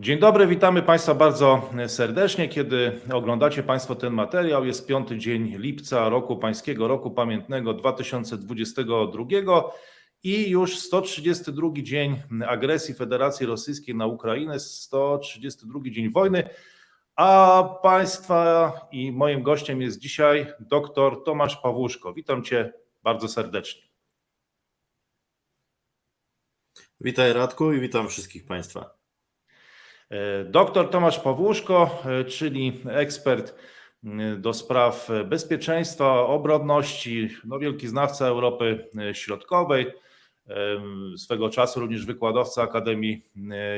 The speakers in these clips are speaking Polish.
Dzień dobry, witamy Państwa bardzo serdecznie. Kiedy oglądacie Państwo ten materiał, jest piąty dzień lipca roku Pańskiego Roku Pamiętnego 2022 i już 132 dzień agresji Federacji Rosyjskiej na Ukrainę, 132 dzień wojny. A Państwa i moim gościem jest dzisiaj dr Tomasz Pawłuszko. Witam Cię bardzo serdecznie. Witaj Radku i witam wszystkich Państwa. Doktor Tomasz Pawłuszko, czyli ekspert do spraw bezpieczeństwa, obronności, no wielki znawca Europy Środkowej, swego czasu również wykładowca Akademii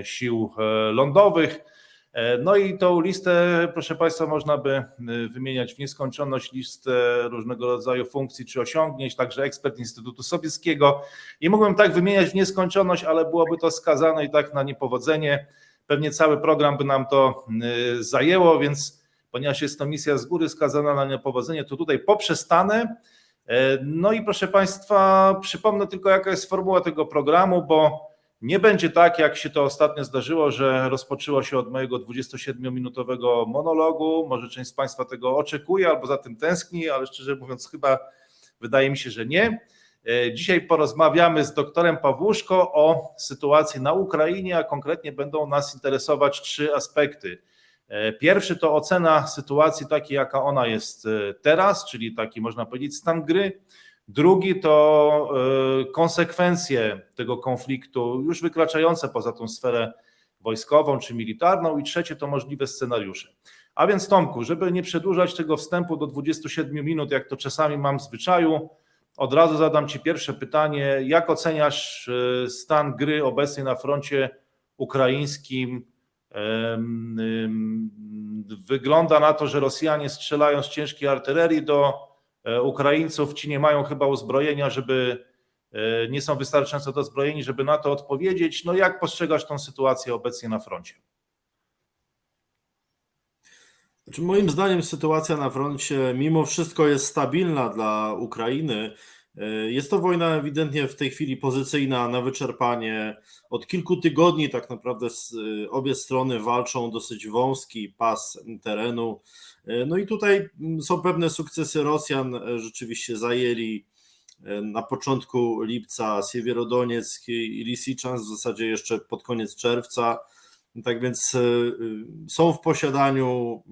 Sił Lądowych. No i tą listę, proszę Państwa, można by wymieniać w nieskończoność, listę różnego rodzaju funkcji czy osiągnięć, także ekspert Instytutu Sobieskiego. I mógłbym tak wymieniać w nieskończoność, ale byłoby to skazane i tak na niepowodzenie. Pewnie cały program by nam to zajęło, więc ponieważ jest to misja z góry skazana na niepowodzenie, to tutaj poprzestanę. No i proszę Państwa, przypomnę tylko, jaka jest formuła tego programu, bo nie będzie tak, jak się to ostatnio zdarzyło, że rozpoczęło się od mojego 27-minutowego monologu. Może część z Państwa tego oczekuje albo za tym tęskni, ale szczerze mówiąc, chyba wydaje mi się, że nie. Dzisiaj porozmawiamy z doktorem Pawłuszko o sytuacji na Ukrainie, a konkretnie będą nas interesować trzy aspekty. Pierwszy to ocena sytuacji takiej, jaka ona jest teraz, czyli taki można powiedzieć stan gry. Drugi to konsekwencje tego konfliktu, już wykraczające poza tą sferę wojskową czy militarną. I trzecie to możliwe scenariusze. A więc Tomku, żeby nie przedłużać tego wstępu do 27 minut, jak to czasami mam w zwyczaju, od razu zadam Ci pierwsze pytanie. Jak oceniasz stan gry obecnie na froncie ukraińskim? Wygląda na to, że Rosjanie strzelają z ciężkiej artylerii do Ukraińców. Ci nie mają chyba uzbrojenia, żeby nie są wystarczająco dozbrojeni, żeby na to odpowiedzieć. No jak postrzegasz tą sytuację obecnie na froncie? Moim zdaniem sytuacja na froncie mimo wszystko jest stabilna dla Ukrainy. Jest to wojna ewidentnie w tej chwili pozycyjna na wyczerpanie. Od kilku tygodni tak naprawdę obie strony walczą dosyć wąski pas terenu. No i tutaj są pewne sukcesy Rosjan. Rzeczywiście zajęli na początku lipca Siewierodonieck i Lisichansk, w zasadzie jeszcze pod koniec czerwca. Tak więc są w posiadaniu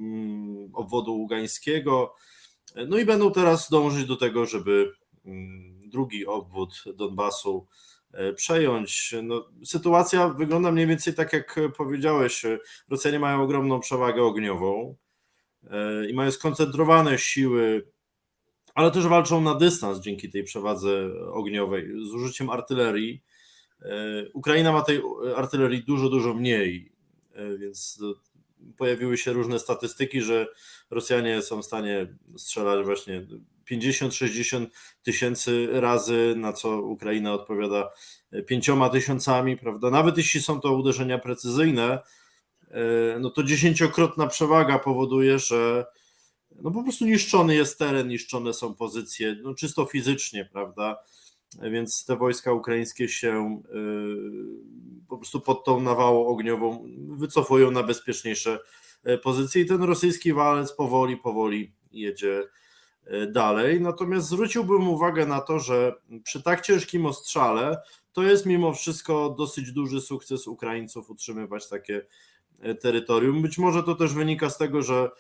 obwodu ługańskiego. No i będą teraz dążyć do tego, żeby drugi obwód Donbasu przejąć. No, sytuacja wygląda mniej więcej tak, jak powiedziałeś. Rosjanie mają ogromną przewagę ogniową i mają skoncentrowane siły, ale też walczą na dystans dzięki tej przewadze ogniowej z użyciem artylerii. Ukraina ma tej artylerii dużo, dużo mniej, więc pojawiły się różne statystyki, że Rosjanie są w stanie strzelać właśnie 50-60 tysięcy razy, na co Ukraina odpowiada pięcioma tysiącami, prawda? Nawet jeśli są to uderzenia precyzyjne, no to dziesięciokrotna przewaga powoduje, że no po prostu niszczony jest teren, niszczone są pozycje, no czysto fizycznie, prawda? Więc te wojska ukraińskie się po prostu pod tą nawałą ogniową wycofują na bezpieczniejsze pozycje i ten rosyjski walec powoli, powoli jedzie dalej. Natomiast zwróciłbym uwagę na to, że przy tak ciężkim ostrzale to jest mimo wszystko dosyć duży sukces Ukraińców utrzymywać takie terytorium. Być może to też wynika z tego, że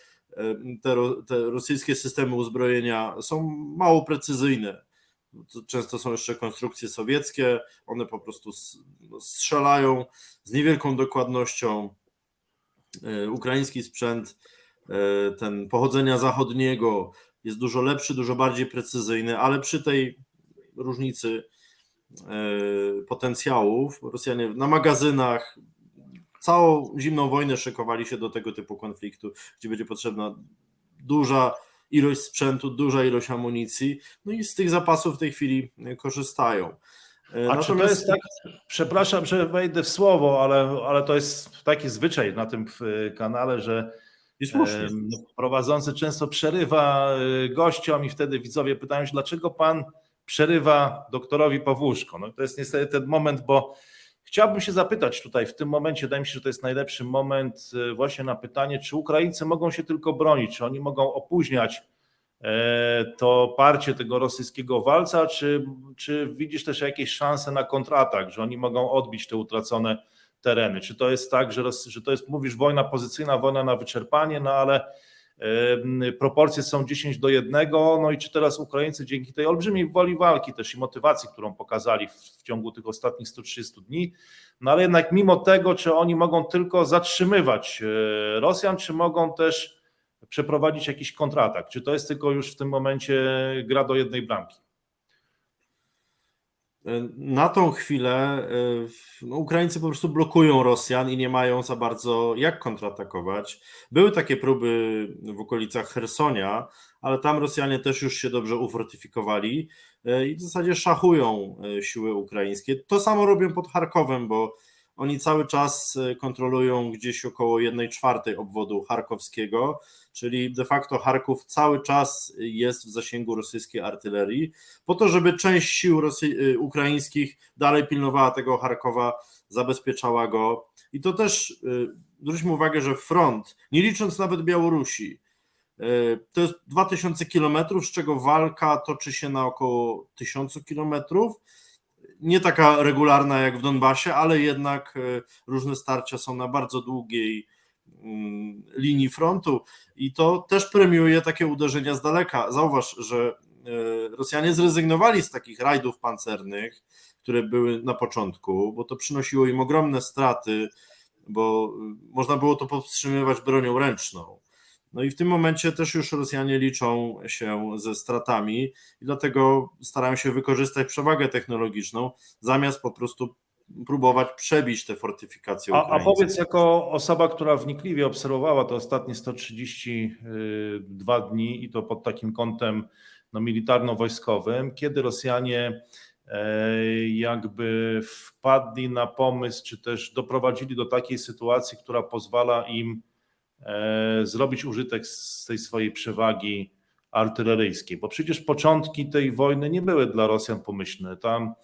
te, te rosyjskie systemy uzbrojenia są mało precyzyjne. To często są jeszcze konstrukcje sowieckie, one po prostu strzelają z niewielką dokładnością. Ukraiński sprzęt, ten pochodzenia zachodniego, jest dużo lepszy, dużo bardziej precyzyjny, ale przy tej różnicy potencjałów Rosjanie na magazynach całą zimną wojnę szykowali się do tego typu konfliktu, gdzie będzie potrzebna duża ilość sprzętu, duża ilość amunicji, no i z tych zapasów w tej chwili korzystają. A Natomiast... czy to jest tak, przepraszam, że wejdę w słowo, ale, ale to jest taki zwyczaj na tym kanale, że jest prowadzący często przerywa gościom i wtedy widzowie pytają się, dlaczego pan przerywa doktorowi Pawłuszko. No to jest niestety ten moment, bo Chciałbym się zapytać tutaj w tym momencie, wydaje mi się, że to jest najlepszy moment e, właśnie na pytanie, czy Ukraińcy mogą się tylko bronić, czy oni mogą opóźniać e, to parcie tego rosyjskiego walca, czy, czy widzisz też jakieś szanse na kontratak, że oni mogą odbić te utracone tereny? Czy to jest tak, że, że to jest, mówisz, wojna pozycyjna, wojna na wyczerpanie, no ale proporcje są 10 do 1, no i czy teraz Ukraińcy dzięki tej olbrzymiej woli walki też i motywacji, którą pokazali w, w ciągu tych ostatnich 130 dni, no ale jednak mimo tego, czy oni mogą tylko zatrzymywać e, Rosjan, czy mogą też przeprowadzić jakiś kontratak? Czy to jest tylko już w tym momencie gra do jednej bramki? Na tą chwilę y, no, Ukraińcy po prostu blokują Rosjan i nie mają za bardzo jak kontratakować. Były takie próby w okolicach Hersonia, ale tam Rosjanie też już się dobrze ufortyfikowali y, i w zasadzie szachują siły ukraińskie. To samo robią pod Charkowem, bo oni cały czas kontrolują gdzieś około 1 czwartej obwodu charkowskiego, czyli de facto Charków cały czas jest w zasięgu rosyjskiej artylerii, po to, żeby część sił Rosy- ukraińskich dalej pilnowała tego Charkowa, zabezpieczała go. I to też zwróćmy uwagę, że front, nie licząc nawet Białorusi, to jest 2000 kilometrów, z czego walka toczy się na około 1000 kilometrów. Nie taka regularna jak w Donbasie, ale jednak różne starcia są na bardzo długiej mm, linii frontu i to też premiuje takie uderzenia z daleka. Zauważ, że Rosjanie zrezygnowali z takich rajdów pancernych, które były na początku, bo to przynosiło im ogromne straty, bo można było to powstrzymywać bronią ręczną. No i w tym momencie też już Rosjanie liczą się ze stratami i dlatego starają się wykorzystać przewagę technologiczną, zamiast po prostu próbować przebić te fortyfikacje A, a powiedz, jako osoba, która wnikliwie obserwowała te ostatnie 132 dni i to pod takim kątem no, militarno-wojskowym, kiedy Rosjanie e, jakby wpadli na pomysł, czy też doprowadzili do takiej sytuacji, która pozwala im zrobić użytek z tej swojej przewagi artyleryjskiej, bo przecież początki tej wojny nie były dla Rosjan pomyślne. Tam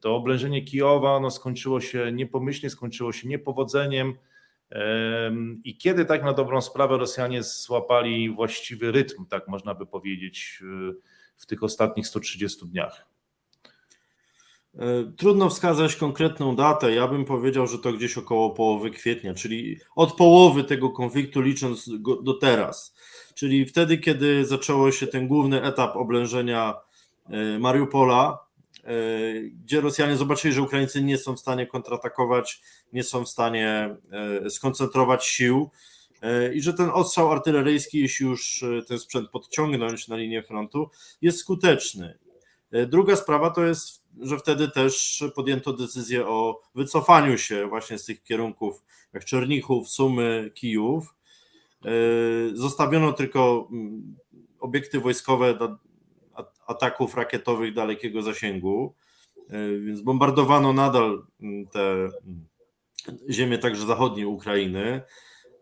to oblężenie Kijowa no, skończyło się niepomyślnie, skończyło się niepowodzeniem. Em, I kiedy tak na dobrą sprawę Rosjanie złapali właściwy rytm, tak można by powiedzieć, w tych ostatnich 130 dniach? E, Trudno wskazać konkretną datę. Ja bym powiedział, że to gdzieś około połowy kwietnia, czyli od połowy tego konfliktu licząc do teraz. Czyli wtedy, kiedy zaczęło się ten główny etap oblężenia e, Mariupola, e, gdzie Rosjanie zobaczyli, że Ukraińcy nie są w stanie kontratakować, nie są w stanie skoncentrować sił i że ten ostrzał artyleryjski, jeśli już ten sprzęt podciągnąć na linię frontu, jest skuteczny. Druga sprawa to jest, że wtedy też podjęto decyzję o wycofaniu się właśnie z tych kierunków jak Czernichów, Sumy, Kijów. E, Zostawiono tylko mm, obiekty wojskowe do ataków rakietowych dalekiego zasięgu, e, więc bombardowano nadal mm, te mm, ziemie także zachodniej Ukrainy,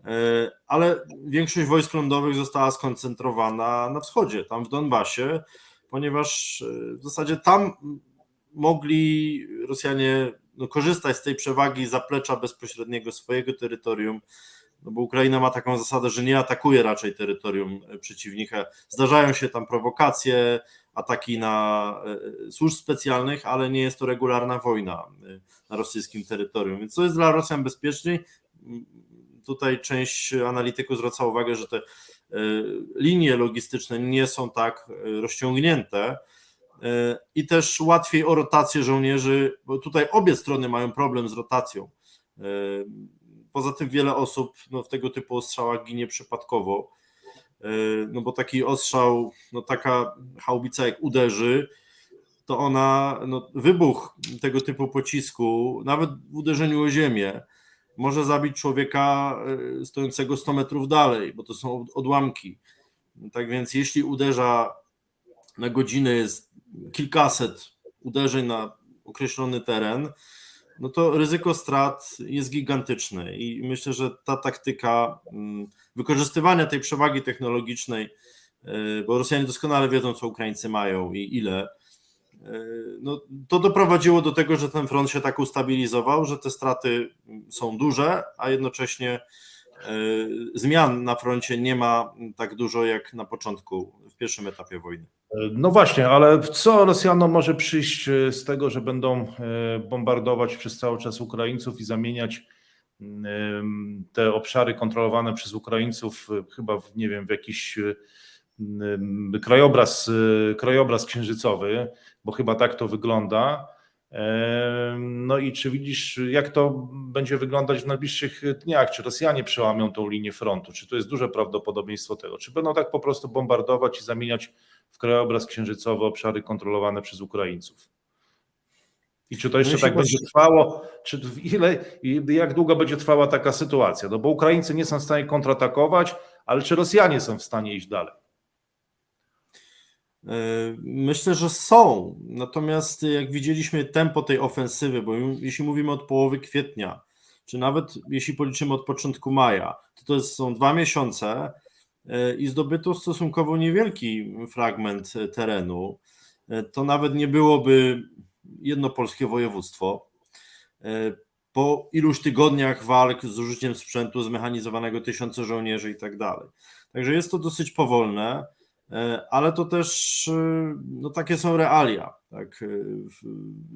e, ale większość wojsk lądowych została skoncentrowana na wschodzie, tam w Donbasie, ponieważ w zasadzie tam mogli Rosjanie no, korzystać z tej przewagi zaplecza bezpośredniego swojego terytorium, no bo Ukraina ma taką zasadę, że nie atakuje raczej terytorium e, przeciwnika. Zdarzają się tam prowokacje, ataki na e, służb specjalnych, ale nie jest to regularna wojna e, na rosyjskim terytorium. Więc to jest dla Rosjan bezpieczniej. Tutaj część analityków zwraca uwagę, że te e, linie logistyczne nie są tak e, rozciągnięte e, i też łatwiej o rotację żołnierzy, bo tutaj obie strony mają problem z rotacją. E, Poza tym wiele osób no, w tego typu ostrzałach ginie przypadkowo, e, no bo taki ostrzał, no taka haubica jak uderzy, to ona, no, wybuch tego typu pocisku, nawet w uderzeniu o ziemię, może zabić człowieka e, stojącego 100 metrów dalej, bo to są od- odłamki. Tak więc jeśli uderza na godzinę jest kilkaset uderzeń na określony teren, no to ryzyko strat jest gigantyczne i myślę, że ta taktyka mm, wykorzystywania tej przewagi technologicznej, e, bo Rosjanie doskonale wiedzą, co Ukraińcy mają i ile, e, no, to doprowadziło do tego, że ten front się tak ustabilizował, że te straty są duże, a jednocześnie zmian na froncie nie ma tak dużo jak na początku, w pierwszym etapie wojny. No właśnie, ale co Rosjanom może przyjść e, z tego, że będą e, bombardować przez cały czas Ukraińców i zamieniać mm, te obszary kontrolowane przez Ukraińców e, chyba w, nie wiem, w jakiś krajobraz, krajobraz księżycowy, bo chyba tak to wygląda. No i czy widzisz, jak to będzie wyglądać w najbliższych dniach? Czy Rosjanie przełamią tą linię frontu? Czy to jest duże prawdopodobieństwo tego? Czy będą tak po prostu bombardować i zamieniać w krajobraz księżycowy obszary kontrolowane przez Ukraińców? I czy to jeszcze No tak jeśli będzie trwało? Czy ile jak długo będzie trwała taka sytuacja? No bo Ukraińcy nie są w stanie kontratakować, ale czy Rosjanie są w stanie iść dalej? Myślę, że są. Natomiast jak widzieliśmy tempo tej ofensywy, bo jeśli mówimy od połowy kwietnia, czy nawet jeśli policzymy od początku maja, to to są dwa miesiące i zdobyto stosunkowo niewielki fragment terenu. To nawet nie byłoby jedno polskie województwo. Po iluś tygodniach walk z użyciem sprzętu zmechanizowanego, tysiące żołnierzy i tak dalej. Także jest to dosyć powolne. E, ale to też e, no, takie są realia. Tak, e,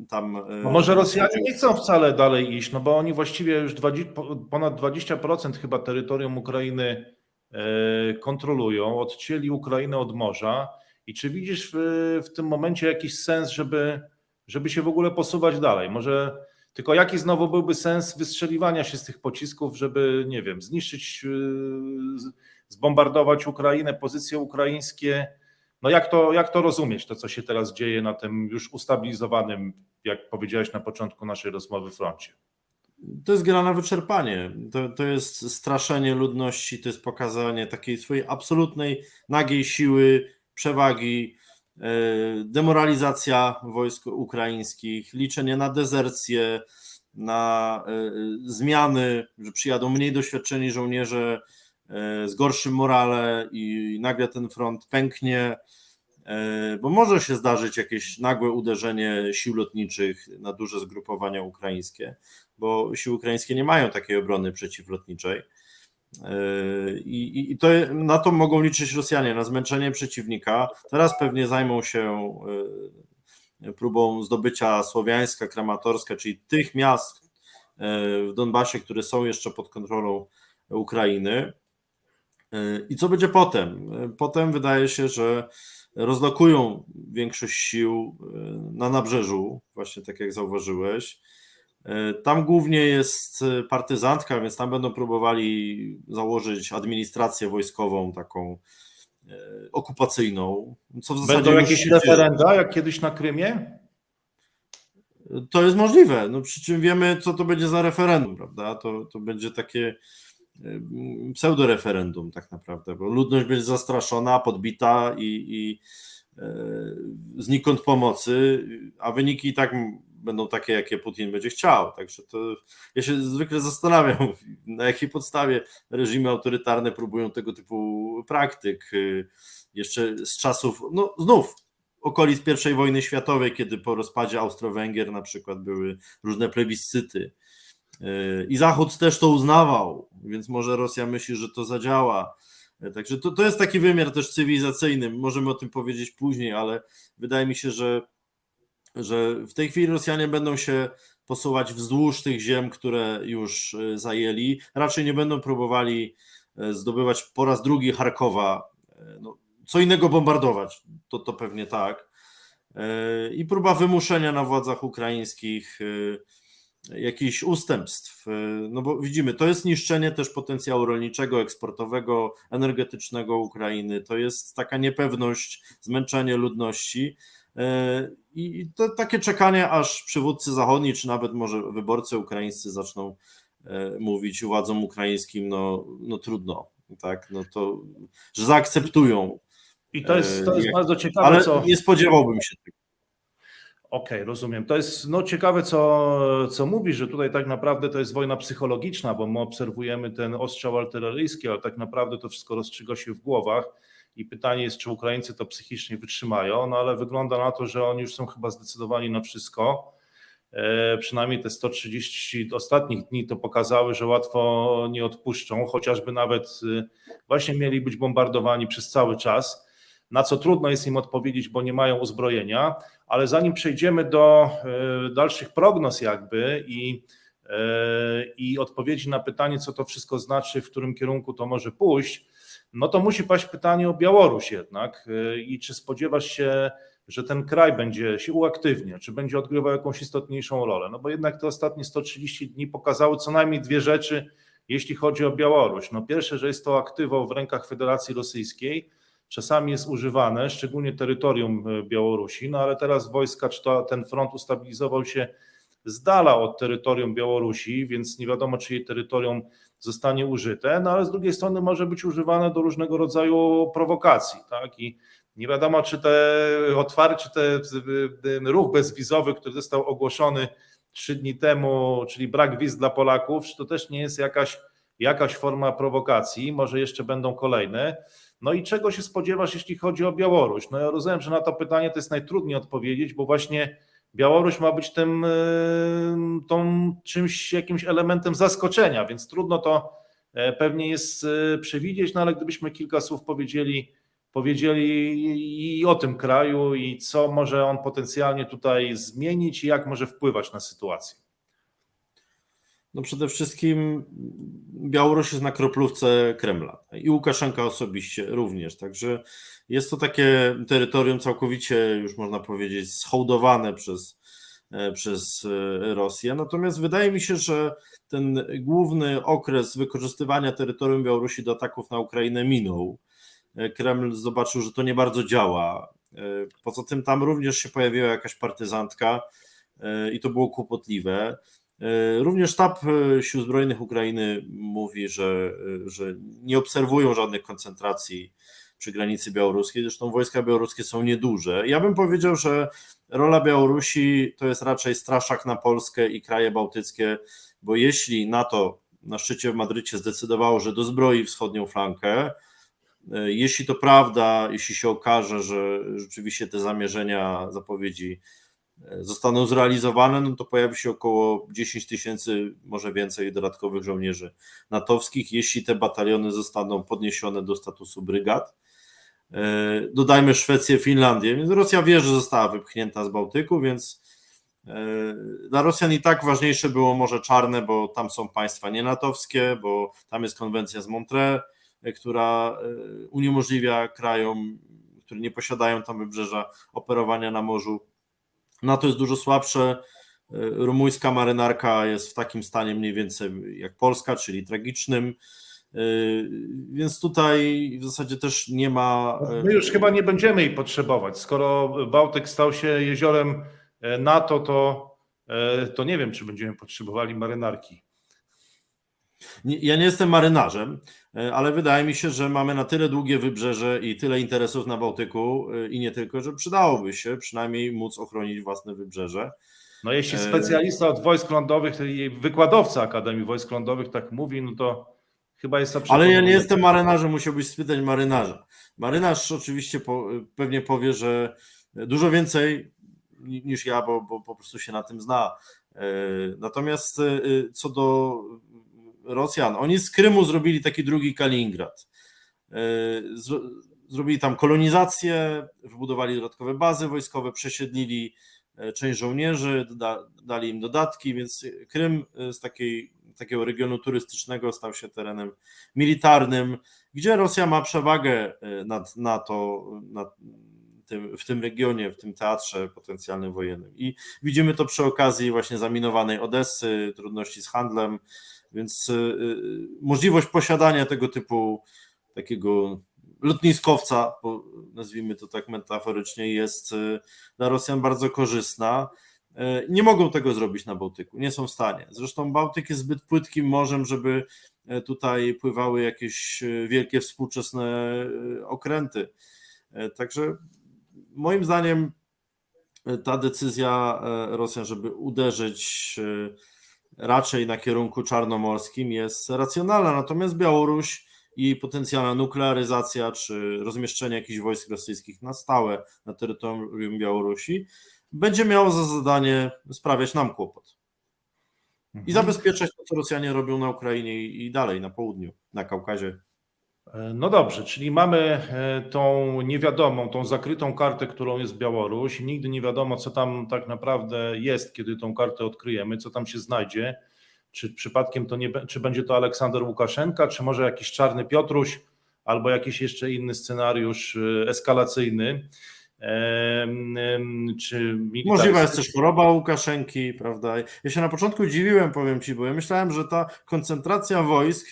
tam, no może Rosjanie nie chcą wcale dalej iść, no bo oni właściwie już 20, ponad 20% chyba terytorium Ukrainy kontrolują, odcięli Ukrainę od morza. I czy widzisz w, w tym momencie jakiś sens, żeby, żeby się w ogóle posuwać dalej? Może tylko jaki znowu byłby sens wystrzeliwania się z tych pocisków, żeby, nie wiem, zniszczyć zbombardować Ukrainę, pozycje ukraińskie. No jak to, jak to rozumieć, to co się teraz dzieje na tym już ustabilizowanym, jak powiedziałeś na początku naszej rozmowy, froncie? To jest gra na wyczerpanie. To, to jest straszenie ludności, to jest pokazanie takiej swojej absolutnej, nagiej siły, przewagi, e, demoralizacja wojsk ukraińskich, liczenie na dezercję, na e, zmiany, że przyjadą mniej doświadczeni żołnierze E, z gorszym morale i nagle ten front pęknie, e, bo może się zdarzyć jakieś nagłe uderzenie sił lotniczych na duże zgrupowania ukraińskie, bo siły ukraińskie nie mają takiej obrony przeciwlotniczej. E, I, i to, na to mogą liczyć Rosjanie, na zmęczenie przeciwnika. Teraz pewnie zajmą się próbą zdobycia Słowiańska, Kramatorska, czyli tych miast w Donbasie, które są jeszcze pod kontrolą Ukrainy. I co będzie potem? Potem wydaje się, że rozlokują większość sił e, na nabrzeżu, właśnie tak jak zauważyłeś. E, tam głównie jest partyzantka, więc tam będą próbowali założyć administrację wojskową, taką e, okupacyjną. Co w zasadzie Będą jakieś referenda, jak kiedyś na Krymie? To jest możliwe. No, przy czym wiemy, co to będzie za referendum, prawda? To, to będzie takie pseudoreferendum tak naprawdę, bo ludność będzie zastraszona, podbita i, i e, znikąd pomocy, a wyniki i tak będą takie, jakie Putin będzie chciał. Także to ja się zwykle zastanawiam, na jakiej podstawie reżimy autorytarne próbują tego typu praktyk. Jeszcze z czasów, no znów, okolic I wojny światowej, kiedy po rozpadzie Austro-Węgier na przykład były różne plebiscyty i Zachód też to uznawał, więc może Rosja myśli, że to zadziała. Także to, to jest taki wymiar też cywilizacyjny. Możemy o tym powiedzieć później, ale wydaje mi się, że, że w tej chwili Rosjanie będą się posuwać wzdłuż tych ziem, które już e, zajęli. Raczej nie będą próbowali e, zdobywać po raz drugi Charkowa. E, no, co innego bombardować, to, to pewnie tak. I próba wymuszenia na władzach ukraińskich jakichś ustępstw. Y, no bo widzimy, to jest niszczenie też potencjału rolniczego, eksportowego, energetycznego Ukrainy. To jest taka niepewność, zmęczenie ludności. Y, I to takie czekanie, aż przywódcy zachodni, czy nawet może wyborcy ukraińscy zaczną y, mówić władzom ukraińskim, no, no trudno, tak, no to, że zaakceptują. I to jest, to jest bardzo ciekawe. Ale co... nie spodziewałbym się tego. Okej, okay, rozumiem. To jest no, ciekawe, co, co mówisz, że tutaj tak naprawdę to jest wojna psychologiczna, bo my obserwujemy ten ostrzał artyleryjski, ale tak naprawdę to wszystko rozstrzyga się w głowach. i pytanie jest, czy Ukraińcy to psychicznie wytrzymają, no ale wygląda na to, że oni już są chyba zdecydowani na wszystko. E, Przynajmniej te 130 ostatnich dni to pokazały, że łatwo nie odpuszczą, chociażby nawet y, właśnie mieli być bombardowani przez cały czas, na co trudno jest im odpowiedzieć, bo nie mają uzbrojenia. Ale zanim przejdziemy do e, dalszych prognoz, jakby i, e, i odpowiedzi na pytanie, co to wszystko znaczy, w którym kierunku to może pójść, no to musi paść pytanie o Białoruś jednak. E, I czy spodziewasz się, że ten kraj będzie się uaktywnia, czy będzie odgrywał jakąś istotniejszą rolę? No bo jednak te ostatnie 130 dni pokazały co najmniej dwie rzeczy, jeśli chodzi o Białoruś. No pierwsze, że jest to aktywo w rękach Federacji Rosyjskiej, czasami jest używane, szczególnie terytorium e, Białorusi, no ale teraz wojska, czy to, ten front ustabilizował się z dala od terytorium Białorusi, więc nie wiadomo, czy jej terytorium zostanie użyte, no ale z drugiej strony może być używane do różnego rodzaju prowokacji, tak? I nie wiadomo, czy te otwarcie, czy te, ten ruch bezwizowy, który został ogłoszony trzy dni temu, czyli brak wiz dla Polaków, czy to też nie jest jakaś, jakaś forma prowokacji, może jeszcze będą kolejne. No i czego się spodziewasz, jeśli chodzi o Białoruś? No ja rozumiem, że na to pytanie to jest najtrudniej odpowiedzieć, bo właśnie Białoruś ma być tym, yy, tą czymś, jakimś elementem zaskoczenia, więc trudno to e, pewnie jest e, przewidzieć, no ale gdybyśmy kilka słów powiedzieli, powiedzieli i o tym kraju i co może on potencjalnie tutaj zmienić i jak może wpływać na sytuację. No przede wszystkim Białoruś jest na kroplówce Kremla i Łukaszenka osobiście również, także jest to takie terytorium całkowicie, już można powiedzieć, schołdowane przez, e, przez e, Rosję. Natomiast wydaje mi się, że ten główny okres wykorzystywania terytorium Białorusi do ataków na Ukrainę minął. E, Kreml zobaczył, że to nie bardzo działa. Poza tym tam również się pojawiła jakaś partyzantka i to było kłopotliwe. Również sztab Sił Zbrojnych Ukrainy mówi, że, że nie obserwują żadnych koncentracji przy granicy białoruskiej. Zresztą wojska białoruskie są nieduże. Ja bym powiedział, że rola Białorusi to jest raczej straszak na Polskę i kraje bałtyckie, bo jeśli NATO na szczycie w Madrycie zdecydowało, że dozbroi wschodnią flankę, jeśli to prawda, jeśli się okaże, że rzeczywiście te zamierzenia, zapowiedzi zostaną zrealizowane, no to pojawi się około 10 tysięcy, może więcej dodatkowych żołnierzy natowskich, jeśli te bataliony zostaną podniesione do statusu brygad. E, dodajmy Szwecję, Finlandię, więc Rosja wie, że została wypchnięta z Bałtyku, więc e, dla Rosjan i tak ważniejsze było Morze Czarne, bo tam są państwa nienatowskie, bo tam jest konwencja z Montreux, e, która uniemożliwia krajom, które nie posiadają tam wybrzeża, operowania na morzu NATO jest dużo słabsze. Rumuńska marynarka jest w takim stanie mniej więcej jak Polska, czyli tragicznym. Więc tutaj w zasadzie też nie ma. My już chyba nie będziemy jej potrzebować. Skoro Bałtyk stał się jeziorem NATO, to, to nie wiem, czy będziemy potrzebowali marynarki. Ja nie jestem marynarzem, ale wydaje mi się, że mamy na tyle długie wybrzeże i tyle interesów na Bałtyku i nie tylko, że przydałoby się przynajmniej móc ochronić własne wybrzeże. No jeśli specjalista od wojsk lądowych, wykładowca Akademii Wojsk Lądowych tak mówi, no to chyba jest to Ale ja nie jestem marynarzem, musiałbyś spytać marynarza. Marynarz oczywiście po, pewnie powie, że dużo więcej niż ja, bo, bo po prostu się na tym zna. Natomiast co do Rosjan. Oni z Krymu zrobili taki drugi Kaliningrad. Zrobili tam kolonizację, wybudowali dodatkowe bazy wojskowe, przesiedlili część żołnierzy, dali im dodatki, więc Krym z takiej, takiego regionu turystycznego stał się terenem militarnym, gdzie Rosja ma przewagę nad NATO, nad tym, w tym regionie, w tym teatrze potencjalnym wojennym. I widzimy to przy okazji właśnie zaminowanej Odessy, trudności z handlem, więc możliwość posiadania tego typu takiego lotniskowca, nazwijmy to tak metaforycznie, jest dla Rosjan bardzo korzystna. Nie mogą tego zrobić na Bałtyku, nie są w stanie. Zresztą Bałtyk jest zbyt płytkim morzem, żeby tutaj pływały jakieś wielkie współczesne okręty. Także moim zdaniem ta decyzja Rosjan, żeby uderzyć raczej na kierunku czarnomorskim jest racjonalna. Natomiast Białoruś i potencjalna nuklearyzacja czy rozmieszczenie jakichś wojsk rosyjskich na stałe na terytorium Białorusi będzie miało za zadanie sprawiać nam kłopot i zabezpieczać to, co Rosjanie robią na Ukrainie i i dalej na południu, na Kaukazie. No dobrze, czyli mamy e, tą niewiadomą, tą zakrytą kartę, którą jest Białoruś. Nigdy nie wiadomo, co tam tak naprawdę jest, kiedy tą kartę odkryjemy, co tam się znajdzie. Czy przypadkiem to nie, czy będzie to Aleksander Łukaszenka, czy może jakiś czarny Piotruś, albo jakiś jeszcze inny scenariusz e, eskalacyjny. Czy Możliwa jest też choroba Łukaszenki, prawda? Ja się na początku dziwiłem, powiem Ci, bo ja myślałem, że ta koncentracja wojsk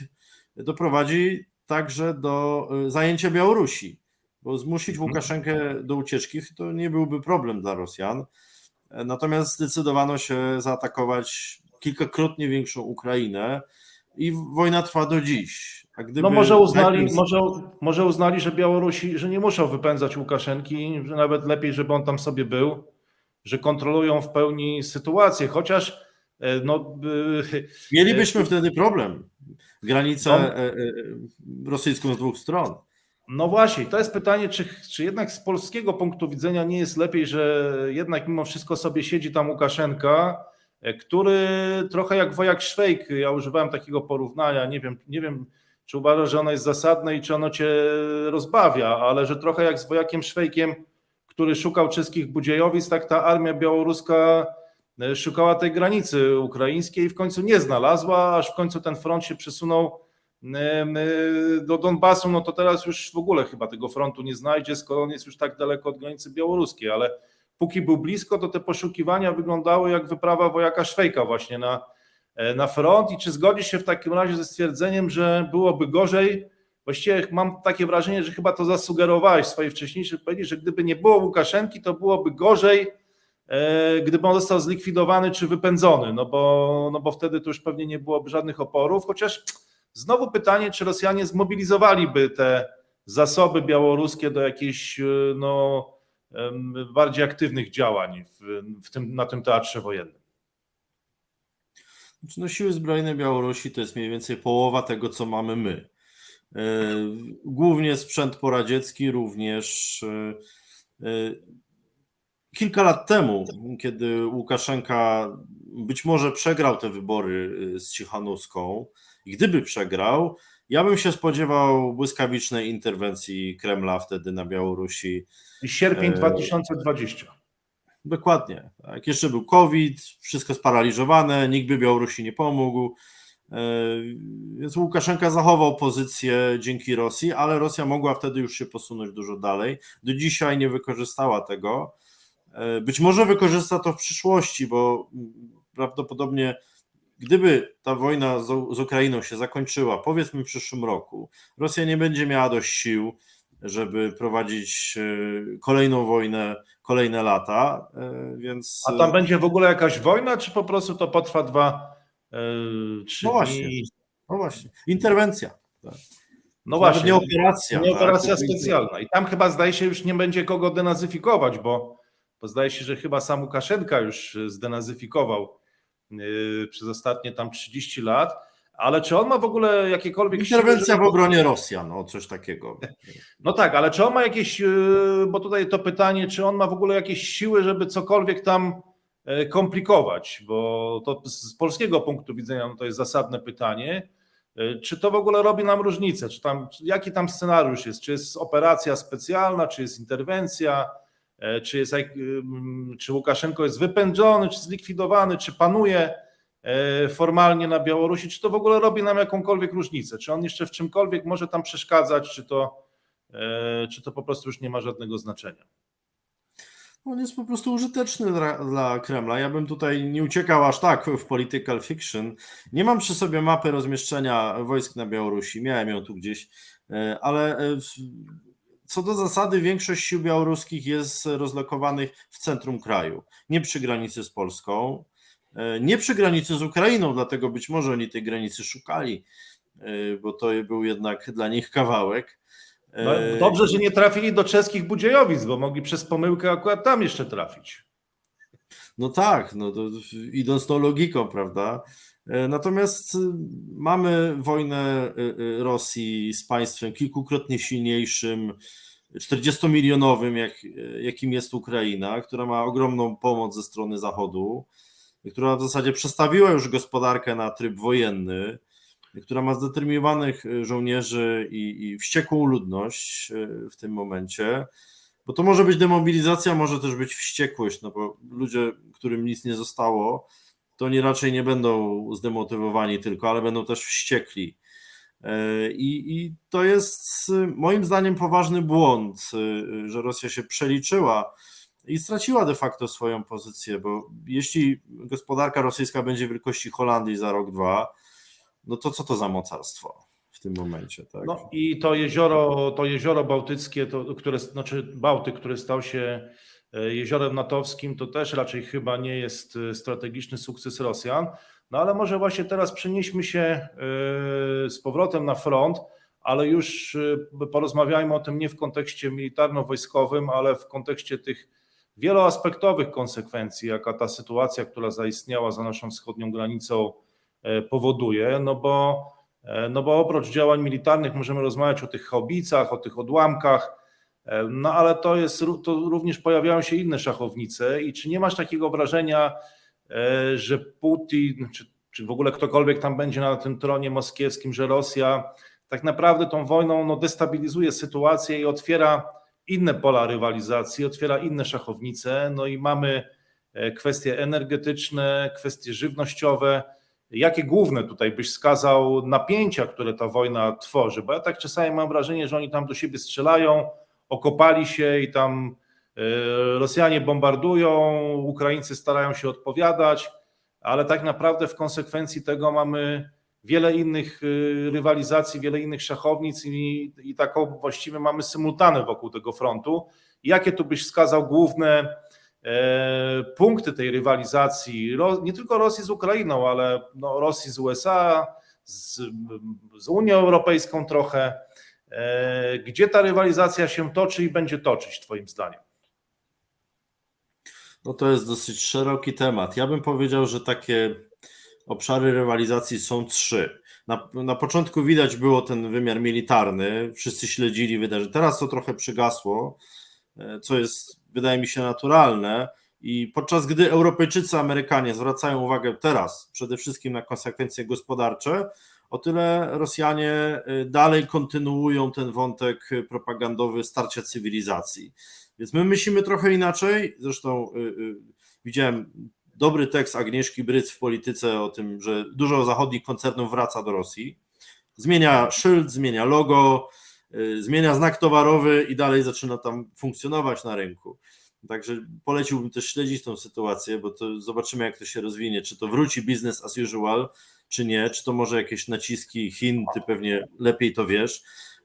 doprowadzi także do y, zajęcia Białorusi, bo zmusić Mhm. Łukaszenkę do ucieczki to nie byłby problem dla Rosjan. Natomiast zdecydowano się zaatakować kilkakrotnie większą Ukrainę i wojna trwa do dziś. Gdyby No może uznali, najpierw- może, może uznali, że Białorusi, że nie muszą wypędzać Łukaszenki, że nawet lepiej, żeby on tam sobie był, że kontrolują w pełni sytuację, chociaż e, no, Mielibyśmy wtedy problem. Granicę No. rosyjską z dwóch stron. no właśnie, to jest pytanie, czy, czy jednak z polskiego punktu widzenia nie jest lepiej, że jednak mimo wszystko sobie siedzi tam Łukaszenka, który trochę jak wojak Szwejk, ja używałem takiego porównania, nie wiem, nie wiem czy uważasz, że ono jest zasadne i czy ono cię rozbawia, ale że trochę jak z wojakiem Szwejkiem, który szukał czeskich budziejowic, tak ta armia białoruska szukała tej granicy ukraińskiej i w końcu nie znalazła, aż w końcu ten front się przesunął e, do Donbasu, no to teraz już w ogóle chyba tego frontu nie znajdzie, skoro on jest już tak daleko od granicy białoruskiej, ale póki był blisko, to te poszukiwania wyglądały jak wyprawa wojaka Szwejka właśnie na, e, na front. I czy zgodzisz się w takim razie ze stwierdzeniem, że byłoby gorzej, Właściwie mam takie wrażenie, że chyba to zasugerowałeś w swojej wcześniejszej odpowiedzi, że gdyby nie było Łukaszenki, to byłoby gorzej, e, gdyby on został zlikwidowany czy wypędzony, no bo, no bo wtedy to już pewnie nie byłoby żadnych oporów, chociaż znowu pytanie, czy Rosjanie zmobilizowaliby te zasoby białoruskie do jakichś e, no, bardziej aktywnych działań w, w tym, na tym teatrze wojennym. Znaczy, No, siły zbrojne Białorusi to jest mniej więcej połowa tego, co mamy my. E, Głównie sprzęt poradziecki, również e, e, kilka lat temu, kiedy Łukaszenka być może przegrał te wybory e, z Cichanuską, i gdyby przegrał, ja bym się spodziewał błyskawicznej interwencji Kremla wtedy na Białorusi. I sierpień E, 2020. Dokładnie. Tak. Jeszcze był COVID, wszystko sparaliżowane, nikt by Białorusi nie pomógł. E, Więc Łukaszenka zachował pozycję dzięki Rosji, ale Rosja mogła wtedy już się posunąć dużo dalej. Do dzisiaj nie wykorzystała tego. E, Być może wykorzysta to w przyszłości, bo prawdopodobnie gdyby ta wojna z Ukrainą się zakończyła, powiedzmy w przyszłym roku, Rosja nie będzie miała dość sił, żeby prowadzić e, kolejną wojnę, kolejne lata, e, więc... A tam będzie w ogóle jakaś wojna, czy po prostu to potrwa dwa, yy, trzy No właśnie. dni? No właśnie, interwencja. No Nawet właśnie, nie operacja. nie tak? operacja specjalna. I tam chyba zdaje się już nie będzie kogo denazyfikować, bo, bo zdaje się, że chyba sam Łukaszenka już y, zdenazyfikował yy, przez ostatnie tam 30 lat. Ale czy on ma w ogóle jakiekolwiek Interwencja siły, w żeby- obronie Rosjan, o coś takiego. No tak, ale czy on ma jakieś, yy, bo tutaj to pytanie, czy on ma w ogóle jakieś siły, żeby cokolwiek tam e, komplikować, bo to z polskiego punktu widzenia no to jest zasadne pytanie. E, Czy to w ogóle robi nam różnicę? Czy tam, jaki tam scenariusz jest? Czy jest operacja specjalna, czy jest interwencja, e, czy, jest, czy Łukaszenko jest wypędzony, czy zlikwidowany, czy panuje e, formalnie na Białorusi? Czy to w ogóle robi nam jakąkolwiek różnicę? Czy on jeszcze w czymkolwiek może tam przeszkadzać, czy to, e, czy to po prostu już nie ma żadnego znaczenia? On jest po prostu użyteczny dla, dla Kremla. Ja bym tutaj nie uciekał aż tak w political fiction. Nie mam przy sobie mapy rozmieszczenia wojsk na Białorusi. Miałem ją tu gdzieś, e, ale e, co do zasady większość sił białoruskich jest rozlokowanych w centrum kraju. Nie przy granicy z Polską, e, nie przy granicy z Ukrainą, dlatego być może oni tej granicy szukali, e, bo to był jednak dla nich kawałek. No, E, dobrze, że nie trafili do czeskich Budziejowic, bo mogli przez pomyłkę akurat tam jeszcze trafić. No tak, no to idąc tą logiką, prawda? E, Natomiast y, mamy wojnę y, y, Rosji z państwem kilkukrotnie silniejszym, 40-milionowym, jak, jakim jest Ukraina, która ma ogromną pomoc ze strony Zachodu, która w zasadzie przestawiła już gospodarkę na tryb wojenny, która ma zdeterminowanych żołnierzy i, i wściekłą ludność w tym momencie. Bo to może być demobilizacja, może też być wściekłość, no bo ludzie, którym nic nie zostało, to oni raczej nie będą zdemotywowani tylko, ale będą też wściekli. E, I, I to jest moim zdaniem poważny błąd, y, że Rosja się przeliczyła i straciła de facto swoją pozycję, bo jeśli gospodarka rosyjska będzie wielkości Holandii za rok, dwa, no to co to za mocarstwo w tym momencie, tak? No i to jezioro, to jezioro bałtyckie, to, które, znaczy Bałtyk, który stał się e, jeziorem natowskim, to też raczej chyba nie jest e, strategiczny sukces Rosjan. No ale może właśnie teraz przenieśmy się e, z powrotem na front, ale już porozmawiajmy o tym nie w kontekście militarno-wojskowym, ale w kontekście tych wieloaspektowych konsekwencji, jaka ta sytuacja, która zaistniała za naszą wschodnią granicą, powoduje. No bo E, no bo oprócz działań militarnych możemy rozmawiać o tych hobicach, o tych odłamkach, e, no ale to jest, to również pojawiają się inne szachownice i czy nie masz takiego wrażenia, e, że Putin, czy, czy w ogóle ktokolwiek tam będzie na tym tronie moskiewskim, że Rosja tak naprawdę tą wojną no, destabilizuje sytuację i otwiera inne pola rywalizacji, otwiera inne szachownice, no i mamy kwestie energetyczne, kwestie żywnościowe, Jakie główne tutaj byś wskazał napięcia, które ta wojna tworzy? Bo ja tak czasami mam wrażenie, że oni tam do siebie strzelają, okopali się i tam e, Rosjanie bombardują, Ukraińcy starają się odpowiadać, ale tak naprawdę w konsekwencji tego mamy wiele innych e, rywalizacji, wiele innych szachownic i, i taką właściwie mamy symultanę wokół tego frontu. Jakie tu byś wskazał główne E, punkty tej rywalizacji, nie tylko Rosji z Ukrainą, ale no Rosji z USA, z, z Unią Europejską trochę. E, gdzie ta rywalizacja się toczy i będzie toczyć, Twoim zdaniem? No to jest dosyć szeroki temat. Ja bym powiedział, że takie obszary rywalizacji są trzy. Na, na początku widać było ten wymiar militarny, wszyscy śledzili wydarzenia. Teraz to trochę przygasło, e, co jest wydaje mi się naturalne. I podczas gdy Europejczycy, Amerykanie zwracają uwagę teraz przede wszystkim na konsekwencje gospodarcze, o tyle Rosjanie y, dalej kontynuują ten wątek propagandowy starcia cywilizacji. Więc my myślimy trochę inaczej. Zresztą y, y, widziałem dobry tekst Agnieszki Bryc w polityce o tym, że dużo zachodnich koncernów wraca do Rosji. Zmienia szyld, zmienia logo, zmienia znak towarowy i dalej zaczyna tam funkcjonować na rynku. Także poleciłbym też śledzić tą sytuację, bo to zobaczymy, jak to się rozwinie. Czy to wróci business as usual, czy nie, czy to może jakieś naciski Chin, ty pewnie lepiej to wiesz.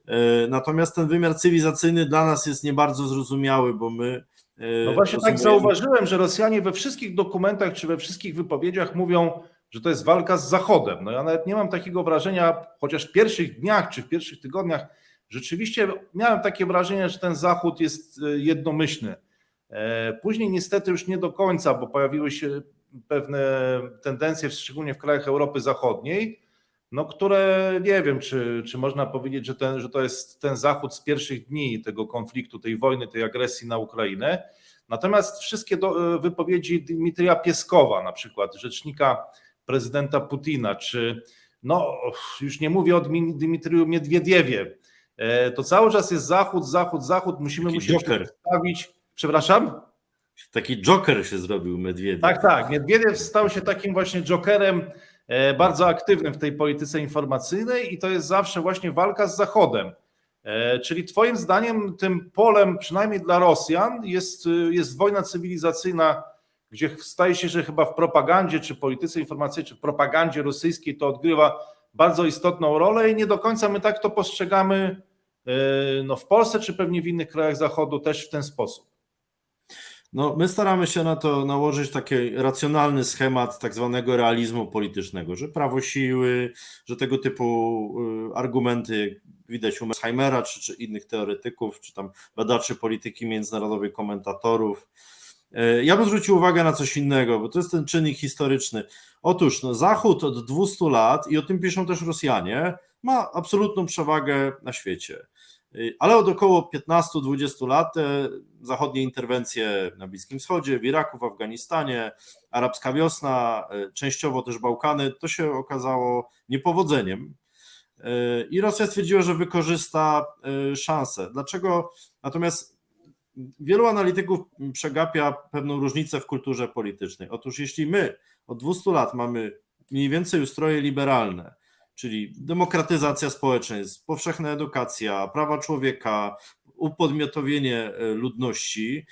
Y, natomiast ten wymiar cywilizacyjny dla nas jest nie bardzo zrozumiały, bo my. Y, no właśnie tak zauważyłem, że Rosjanie we wszystkich dokumentach czy we wszystkich wypowiedziach mówią, że to jest walka z Zachodem. No ja nawet nie mam takiego wrażenia, chociaż w pierwszych dniach czy w pierwszych tygodniach rzeczywiście miałem takie wrażenie, że ten Zachód jest e, jednomyślny. E, później niestety już nie do końca, bo pojawiły się pewne tendencje, szczególnie w krajach Europy Zachodniej, no które nie wiem, czy, czy można powiedzieć, że, ten, że to jest ten Zachód z pierwszych dni tego konfliktu, tej wojny, tej agresji na Ukrainę. Natomiast wszystkie do, e, wypowiedzi Dmitrija Pieskowa, na przykład rzecznika prezydenta Putina, czy no już nie mówię o Dmitriju Miedwiediewie, E, to cały czas jest zachód, zachód, zachód. Musimy mu się joker. przedstawić. Przepraszam? Taki joker się zrobił Medwiediew. Tak, tak. Miedwiediew stał się takim właśnie jokerem e, bardzo aktywnym w tej polityce informacyjnej i to jest zawsze właśnie walka z Zachodem. E, czyli Twoim zdaniem tym polem, przynajmniej dla Rosjan, jest, jest wojna cywilizacyjna, gdzie staje się, że chyba w propagandzie, czy polityce informacyjnej, czy w propagandzie rosyjskiej to odgrywa bardzo istotną rolę i nie do końca my tak to postrzegamy e, no, w Polsce, czy pewnie w innych krajach Zachodu też w ten sposób. No, my staramy się na to nałożyć taki racjonalny schemat tak zwanego realizmu politycznego, że prawo siły, że tego typu e, argumenty widać u Mesheimera czy, czy innych teoretyków, czy tam badaczy polityki międzynarodowej, komentatorów, E, Ja bym zwrócił uwagę na coś innego, bo to jest ten czynnik historyczny. Otóż no, Zachód od 200 lat, i o tym piszą też Rosjanie, ma absolutną przewagę na świecie. Y, Ale od około 15-20 lat te zachodnie interwencje na Bliskim Wschodzie, w Iraku, w Afganistanie, arabska wiosna, y, częściowo też Bałkany, to się okazało niepowodzeniem. Y, I Rosja stwierdziła, że wykorzysta y, szansę. Dlaczego? Natomiast wielu analityków przegapia pewną różnicę w kulturze politycznej. Otóż jeśli my od 200 lat mamy mniej więcej ustroje liberalne, czyli demokratyzacja społeczeństw, powszechna edukacja, prawa człowieka, upodmiotowienie e, ludności.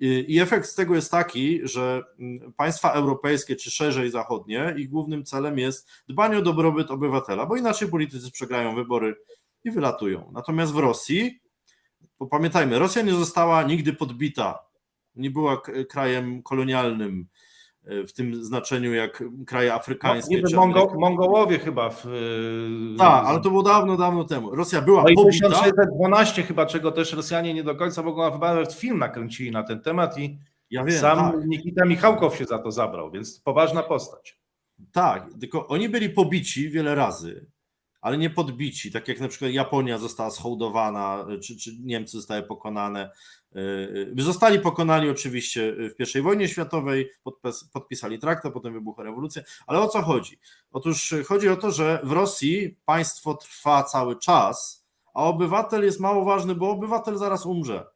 I efekt z tego jest taki, że mm, państwa europejskie czy szerzej zachodnie, ich głównym celem jest dbanie o dobrobyt obywatela, bo inaczej politycy przegrają wybory i wylatują. Natomiast w Rosji, bo pamiętajmy, Rosja nie została nigdy podbita, nie była krajem kolonialnym w tym znaczeniu jak kraje afrykańskie. Niby czy Mongo, Mongołowie chyba. W, y, tak, ale to było dawno, dawno temu. Rosja była No pobita. 1612 chyba, czego też Rosjanie nie do końca mogą, chyba nawet film nakręcili na ten temat i Ja wiem, sam tak, Nikita Michałkow się za to zabrał, więc poważna postać. tak, tylko oni byli pobici wiele razy, ale nie podbici, tak jak na przykład Japonia została schołdowana, czy, czy Niemcy zostały pokonane. Yy, Zostali pokonani oczywiście w I wojnie światowej, podpis, podpisali traktat, potem wybuchła rewolucja, ale o co chodzi? Otóż chodzi o to, że w Rosji państwo trwa cały czas, a obywatel jest mało ważny, bo obywatel zaraz umrze,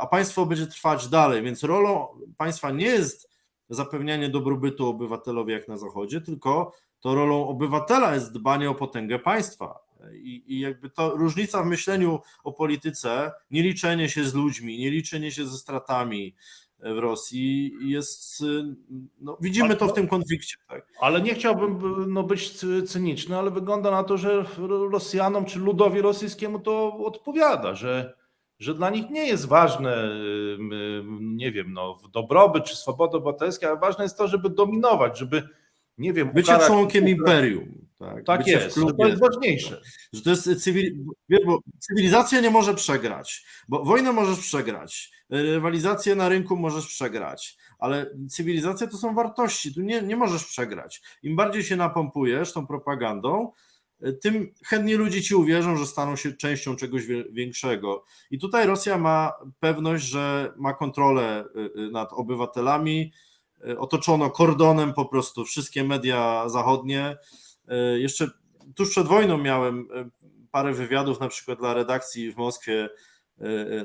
a państwo będzie trwać dalej, więc rolą państwa nie jest zapewnianie dobrobytu obywatelowi jak na Zachodzie, tylko to rolą obywatela jest dbanie o potęgę państwa. I, I jakby to różnica w myśleniu o polityce, nie liczenie się z ludźmi, nie liczenie się ze stratami w Rosji jest, no, widzimy to w tym konflikcie. Tak? Ale nie chciałbym no, być cy- cyniczny, ale wygląda na to, że Rosjanom czy ludowi rosyjskiemu to odpowiada, że, że dla nich nie jest ważne, nie wiem, no, dobrobyt czy swoboda obywatelska, ale ważne jest to, żeby dominować, żeby, nie wiem, Bycie ukarać- członkiem imperium. Tak, Tak jest, klubie. to jest ważniejsze. że to jest cywil... cywilizacja nie może przegrać, bo wojnę możesz przegrać, rywalizację na rynku możesz przegrać, ale cywilizacja to są wartości, tu nie, nie możesz przegrać. Im bardziej się napompujesz tą propagandą, tym chętniej ludzie ci uwierzą, że staną się częścią czegoś większego. I tutaj Rosja ma pewność, że ma kontrolę y, nad obywatelami, otoczono kordonem po prostu wszystkie media zachodnie. Y, Jeszcze tuż przed wojną miałem y, parę wywiadów, na przykład dla redakcji w Moskwie,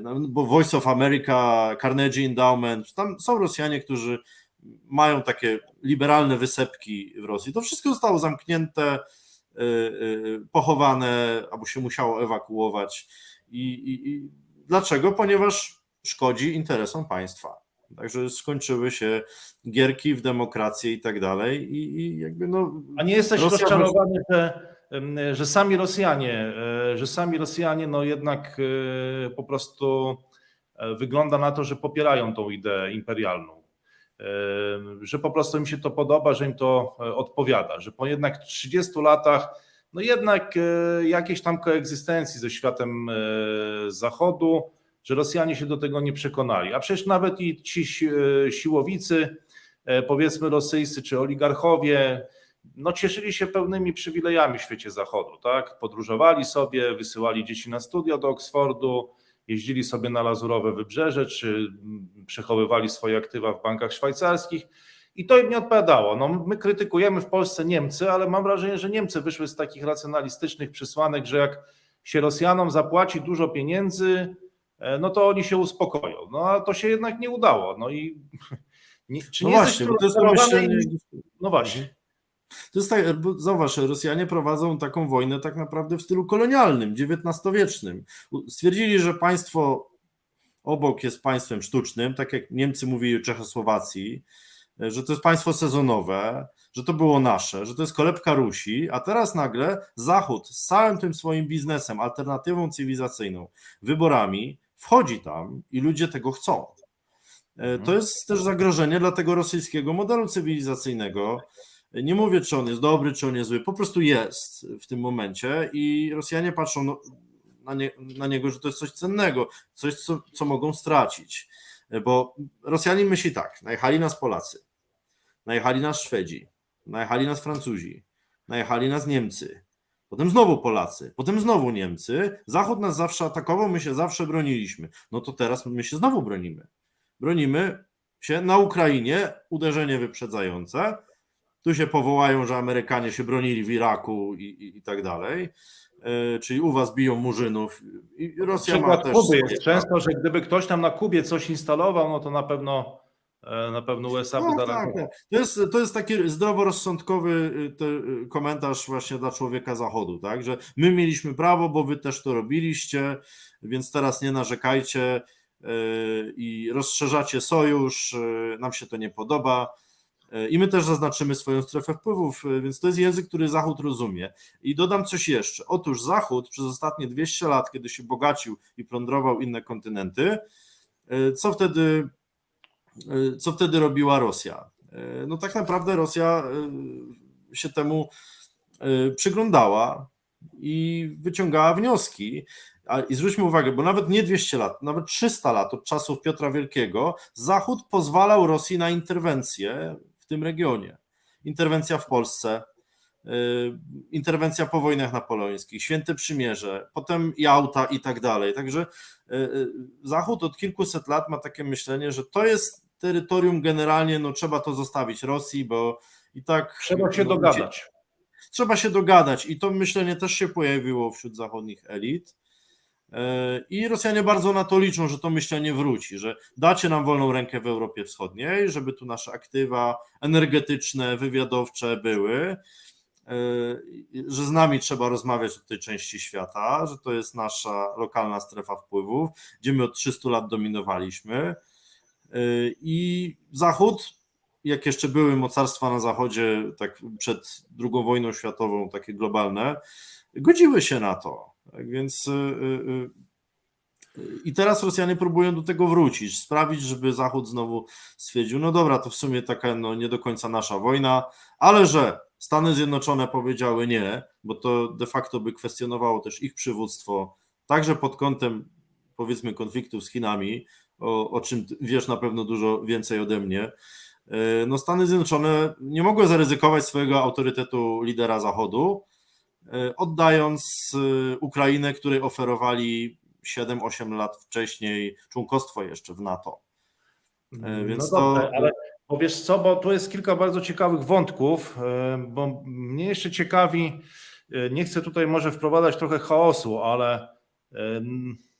no, bo Voice of America, Carnegie Endowment, tam są Rosjanie, którzy mają takie liberalne wysepki w Rosji. To wszystko zostało zamknięte, pochowane, albo się musiało ewakuować. I, i, i dlaczego? Ponieważ szkodzi interesom państwa. Także skończyły się gierki w demokrację i tak dalej. I, i jakby no. A nie jesteś Rosja rozczarowany, że, że sami Rosjanie, e, że sami Rosjanie no jednak e, po prostu e, wygląda na to, że popierają tą ideę imperialną. Że po prostu im się to podoba, że im to odpowiada, że po jednak 30 latach, no jednak jakiejś tam koegzystencji ze światem Zachodu, że Rosjanie się do tego nie przekonali. A przecież nawet i ci e, siłowicy, e, powiedzmy rosyjscy czy oligarchowie, no cieszyli się pełnymi przywilejami w świecie zachodu, tak? Podróżowali sobie, wysyłali dzieci na studia do Oksfordu, jeździli sobie na Lazurowe Wybrzeże, czy mm, przechowywali swoje aktywa w bankach szwajcarskich i to im nie odpowiadało. No, my krytykujemy w Polsce Niemcy, ale mam wrażenie, że Niemcy wyszły z takich racjonalistycznych przesłanek, że jak się Rosjanom zapłaci dużo pieniędzy, no to oni się uspokoją. No a to się jednak nie udało. No i nie, czy No nie właśnie, to jest myślenie. No właśnie. To jest tak, zauważ, Rosjanie prowadzą taką wojnę tak naprawdę w stylu kolonialnym, XIX-wiecznym. Stwierdzili, że państwo obok jest państwem sztucznym, tak jak Niemcy mówili o Czechosłowacji, że to jest państwo sezonowe, że to było nasze, że to jest kolebka Rusi, a teraz nagle Zachód z całym tym swoim biznesem, alternatywą cywilizacyjną, wyborami wchodzi tam i ludzie tego chcą. E, To jest też zagrożenie dla tego rosyjskiego modelu cywilizacyjnego. Nie mówię, czy on jest dobry, czy on jest zły, po prostu jest w tym momencie i Rosjanie patrzą no, na, nie, na niego, że to jest coś cennego, coś, co, co mogą stracić. bo Rosjanin myśli tak, najechali nas Polacy, najechali nas Szwedzi, najechali nas Francuzi, najechali nas Niemcy, potem znowu Polacy, potem znowu Niemcy, Zachód nas zawsze atakował, my się zawsze broniliśmy, no to teraz my się znowu bronimy. Bronimy się na Ukrainie, uderzenie wyprzedzające, tu się powołają, że Amerykanie się bronili w Iraku i, i, i tak dalej, E, czyli u was biją murzynów i Rosja ma Przykład też Kuby jest często, że gdyby ktoś tam na Kubie coś instalował, no to na pewno na pewno USA by No, tak, zareagował. tak. To, jest, to jest taki zdroworozsądkowy y, y, komentarz właśnie dla człowieka zachodu, tak? Że my mieliśmy prawo, bo wy też to robiliście, więc teraz nie narzekajcie y, i rozszerzacie sojusz, nam się to nie podoba. I my też zaznaczymy swoją strefę wpływów, więc to jest język, który Zachód rozumie. I dodam coś jeszcze. Otóż Zachód przez ostatnie 200 lat, kiedy się bogacił i plądrował inne kontynenty, co wtedy co wtedy robiła Rosja? Y, No tak naprawdę Rosja y, się temu y, przyglądała i wyciągała wnioski. I zwróćmy uwagę, bo nawet nie 200 lat, nawet 300 lat od czasów Piotra Wielkiego, Zachód pozwalał Rosji na interwencję w tym regionie. Interwencja w Polsce, y, interwencja po wojnach napoleońskich, Święte Przymierze, potem Jałta i tak dalej. Także y, y, Zachód od kilkuset lat ma takie myślenie, że to jest terytorium generalnie, no trzeba to zostawić Rosji, bo i tak. Trzeba się no, dogadać. Trzeba się dogadać i to myślenie też się pojawiło wśród zachodnich elit. I Rosjanie bardzo na to liczą, że to myślenie wróci, że dacie nam wolną rękę w Europie Wschodniej, żeby tu nasze aktywa energetyczne, wywiadowcze były, że z nami trzeba rozmawiać o tej części świata, że to jest nasza lokalna strefa wpływów, gdzie my od 300 lat dominowaliśmy. Yy, I Zachód, jak jeszcze były mocarstwa na Zachodzie, tak przed II wojną światową, takie globalne, godziły się na to. Tak więc yy, i teraz Rosjanie próbują do tego wrócić, sprawić, żeby Zachód znowu stwierdził, no dobra, to w sumie taka no, nie do końca nasza wojna, ale że Stany Zjednoczone powiedziały nie, bo to de facto by kwestionowało też ich przywództwo, także pod kątem powiedzmy konfliktu z Chinami, o, o czym wiesz na pewno dużo więcej ode mnie. Yy, No Stany Zjednoczone nie mogły zaryzykować swojego autorytetu lidera Zachodu, yy, oddając yy, Ukrainę, której oferowali 7-8 lat wcześniej członkostwo jeszcze w NATO. E, więc no dobrze, to- ale bo wiesz co, bo tu jest kilka bardzo ciekawych wątków, e, bo mnie jeszcze ciekawi, e, nie chcę tutaj może wprowadzać trochę chaosu, ale e,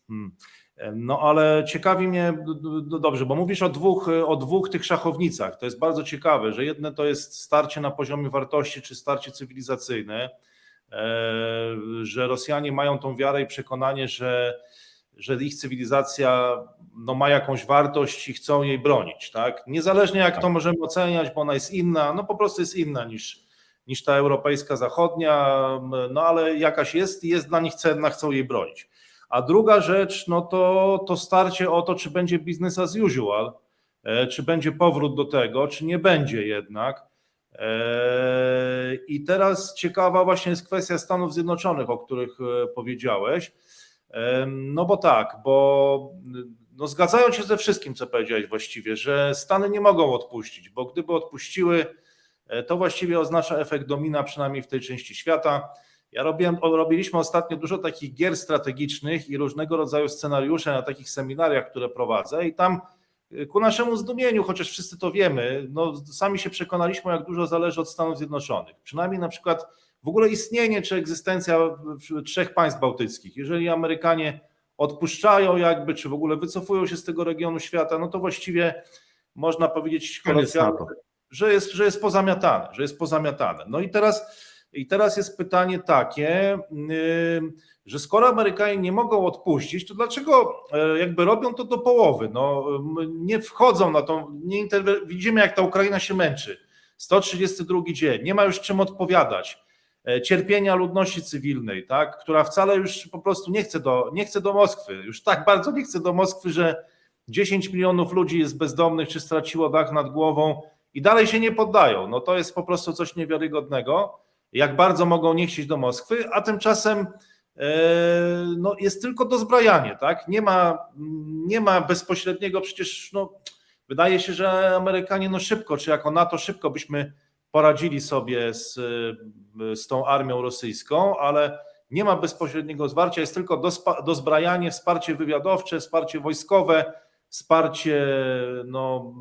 hmm, no ale ciekawi mnie, d- dobrze, bo mówisz o dwóch, o dwóch tych szachownicach, to jest bardzo ciekawe, że jedne to jest starcie na poziomie wartości, czy starcie cywilizacyjne, że Rosjanie mają tą wiarę i przekonanie, że że ich cywilizacja no, ma jakąś wartość i chcą jej bronić, tak? Niezależnie jak to możemy oceniać, bo ona jest inna, no po prostu jest inna niż, niż ta europejska zachodnia, no ale jakaś jest i jest dla nich cenna, chcą jej bronić. A druga rzecz, no to, to starcie o to, czy będzie business as usual, e, czy będzie powrót do tego, czy nie będzie jednak. E, I teraz ciekawa właśnie jest kwestia Stanów Zjednoczonych, o których e, powiedziałeś. No bo tak, bo no zgadzają się ze wszystkim, co powiedziałeś właściwie, że Stany nie mogą odpuścić, bo gdyby odpuściły, e, to właściwie oznacza efekt domina, przynajmniej w tej części świata. Ja robiłem, robiliśmy ostatnio dużo takich gier strategicznych i różnego rodzaju scenariusze na takich seminariach, które prowadzę i tam e, ku naszemu zdumieniu, chociaż wszyscy to wiemy, no sami się przekonaliśmy, jak dużo zależy od Stanów Zjednoczonych. Przynajmniej na przykład w ogóle istnienie czy egzystencja trzech państw bałtyckich. Jeżeli Amerykanie odpuszczają jakby, czy w ogóle wycofują się z tego regionu świata, no to właściwie można powiedzieć kolokwialnie, że jest, że jest pozamiatane, że jest pozamiatane. No i teraz, i teraz jest pytanie takie, yy, że skoro Amerykanie nie mogą odpuścić, to dlaczego e, jakby robią to do połowy? No, nie wchodzą na tą, nie interwe- widzimy jak ta Ukraina się męczy. 132 dzień, nie ma już czym odpowiadać. E, Cierpienia ludności cywilnej, tak, która wcale już po prostu nie chce, do, nie chce do Moskwy, już tak bardzo nie chce do Moskwy, że 10 milionów ludzi jest bezdomnych czy straciło dach nad głową i dalej się nie poddają. No to jest po prostu coś niewiarygodnego, jak bardzo mogą nie chcieć do Moskwy, a tymczasem no, jest tylko dozbrajanie, tak? Nie ma, nie ma bezpośredniego, przecież no, wydaje się, że Amerykanie no szybko, czy jako NATO szybko byśmy poradzili sobie z, z tą armią rosyjską, ale nie ma bezpośredniego zwarcia, jest tylko dozbrajanie, wsparcie wywiadowcze, wsparcie wojskowe, wsparcie no,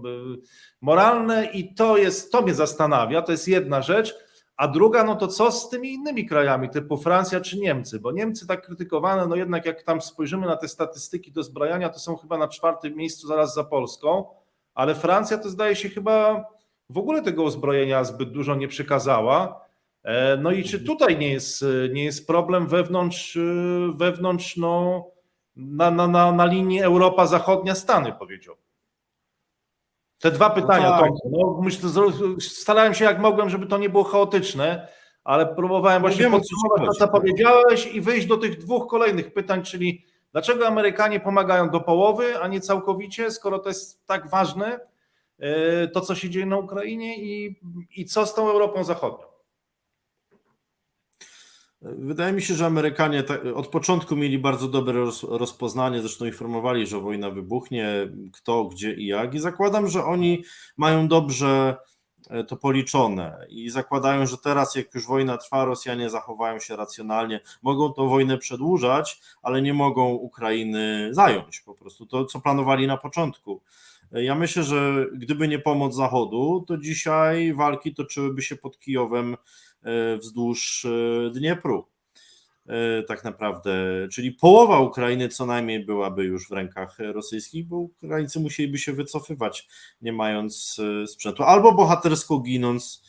moralne i to jest, to mnie zastanawia, to jest jedna rzecz, a druga, no to co z tymi innymi krajami, typu Francja czy Niemcy, bo Niemcy tak krytykowane, no jednak jak tam spojrzymy na te statystyki dozbrajania, to są chyba na czwartym miejscu zaraz za Polską, ale Francja to zdaje się chyba w ogóle tego uzbrojenia zbyt dużo nie przekazała. No i czy tutaj nie jest, nie jest problem wewnątrz, wewnątrz no, na, na, na, na linii Europa Zachodnia Stany, powiedziałbym. Te dwa pytania, no tak. Tomku. No, starałem się jak mogłem, żeby to nie było chaotyczne, ale próbowałem właśnie wiem, o co ci podsumować to, co powiedziałeś i wyjść do tych dwóch kolejnych pytań, czyli dlaczego Amerykanie pomagają do połowy, a nie całkowicie, skoro to jest tak ważne, e, to co się dzieje na Ukrainie i, i co z tą Europą Zachodnią? Wydaje mi się, że Amerykanie od początku mieli bardzo dobre roz, rozpoznanie, zresztą informowali, że wojna wybuchnie, kto, gdzie i jak. I zakładam, że oni mają dobrze e, to policzone i zakładają, że teraz, jak już wojna trwa, Rosjanie zachowają się racjonalnie. Mogą tą wojnę przedłużać, ale nie mogą Ukrainy zająć po prostu. To, co planowali na początku. Ja myślę, że gdyby nie pomoc Zachodu, to dzisiaj walki toczyłyby się pod Kijowem e, wzdłuż e, Dniepru. E, Tak naprawdę, czyli połowa Ukrainy co najmniej byłaby już w rękach rosyjskich, bo Ukraińcy musieliby się wycofywać, nie mając sprzętu, albo bohatersko ginąc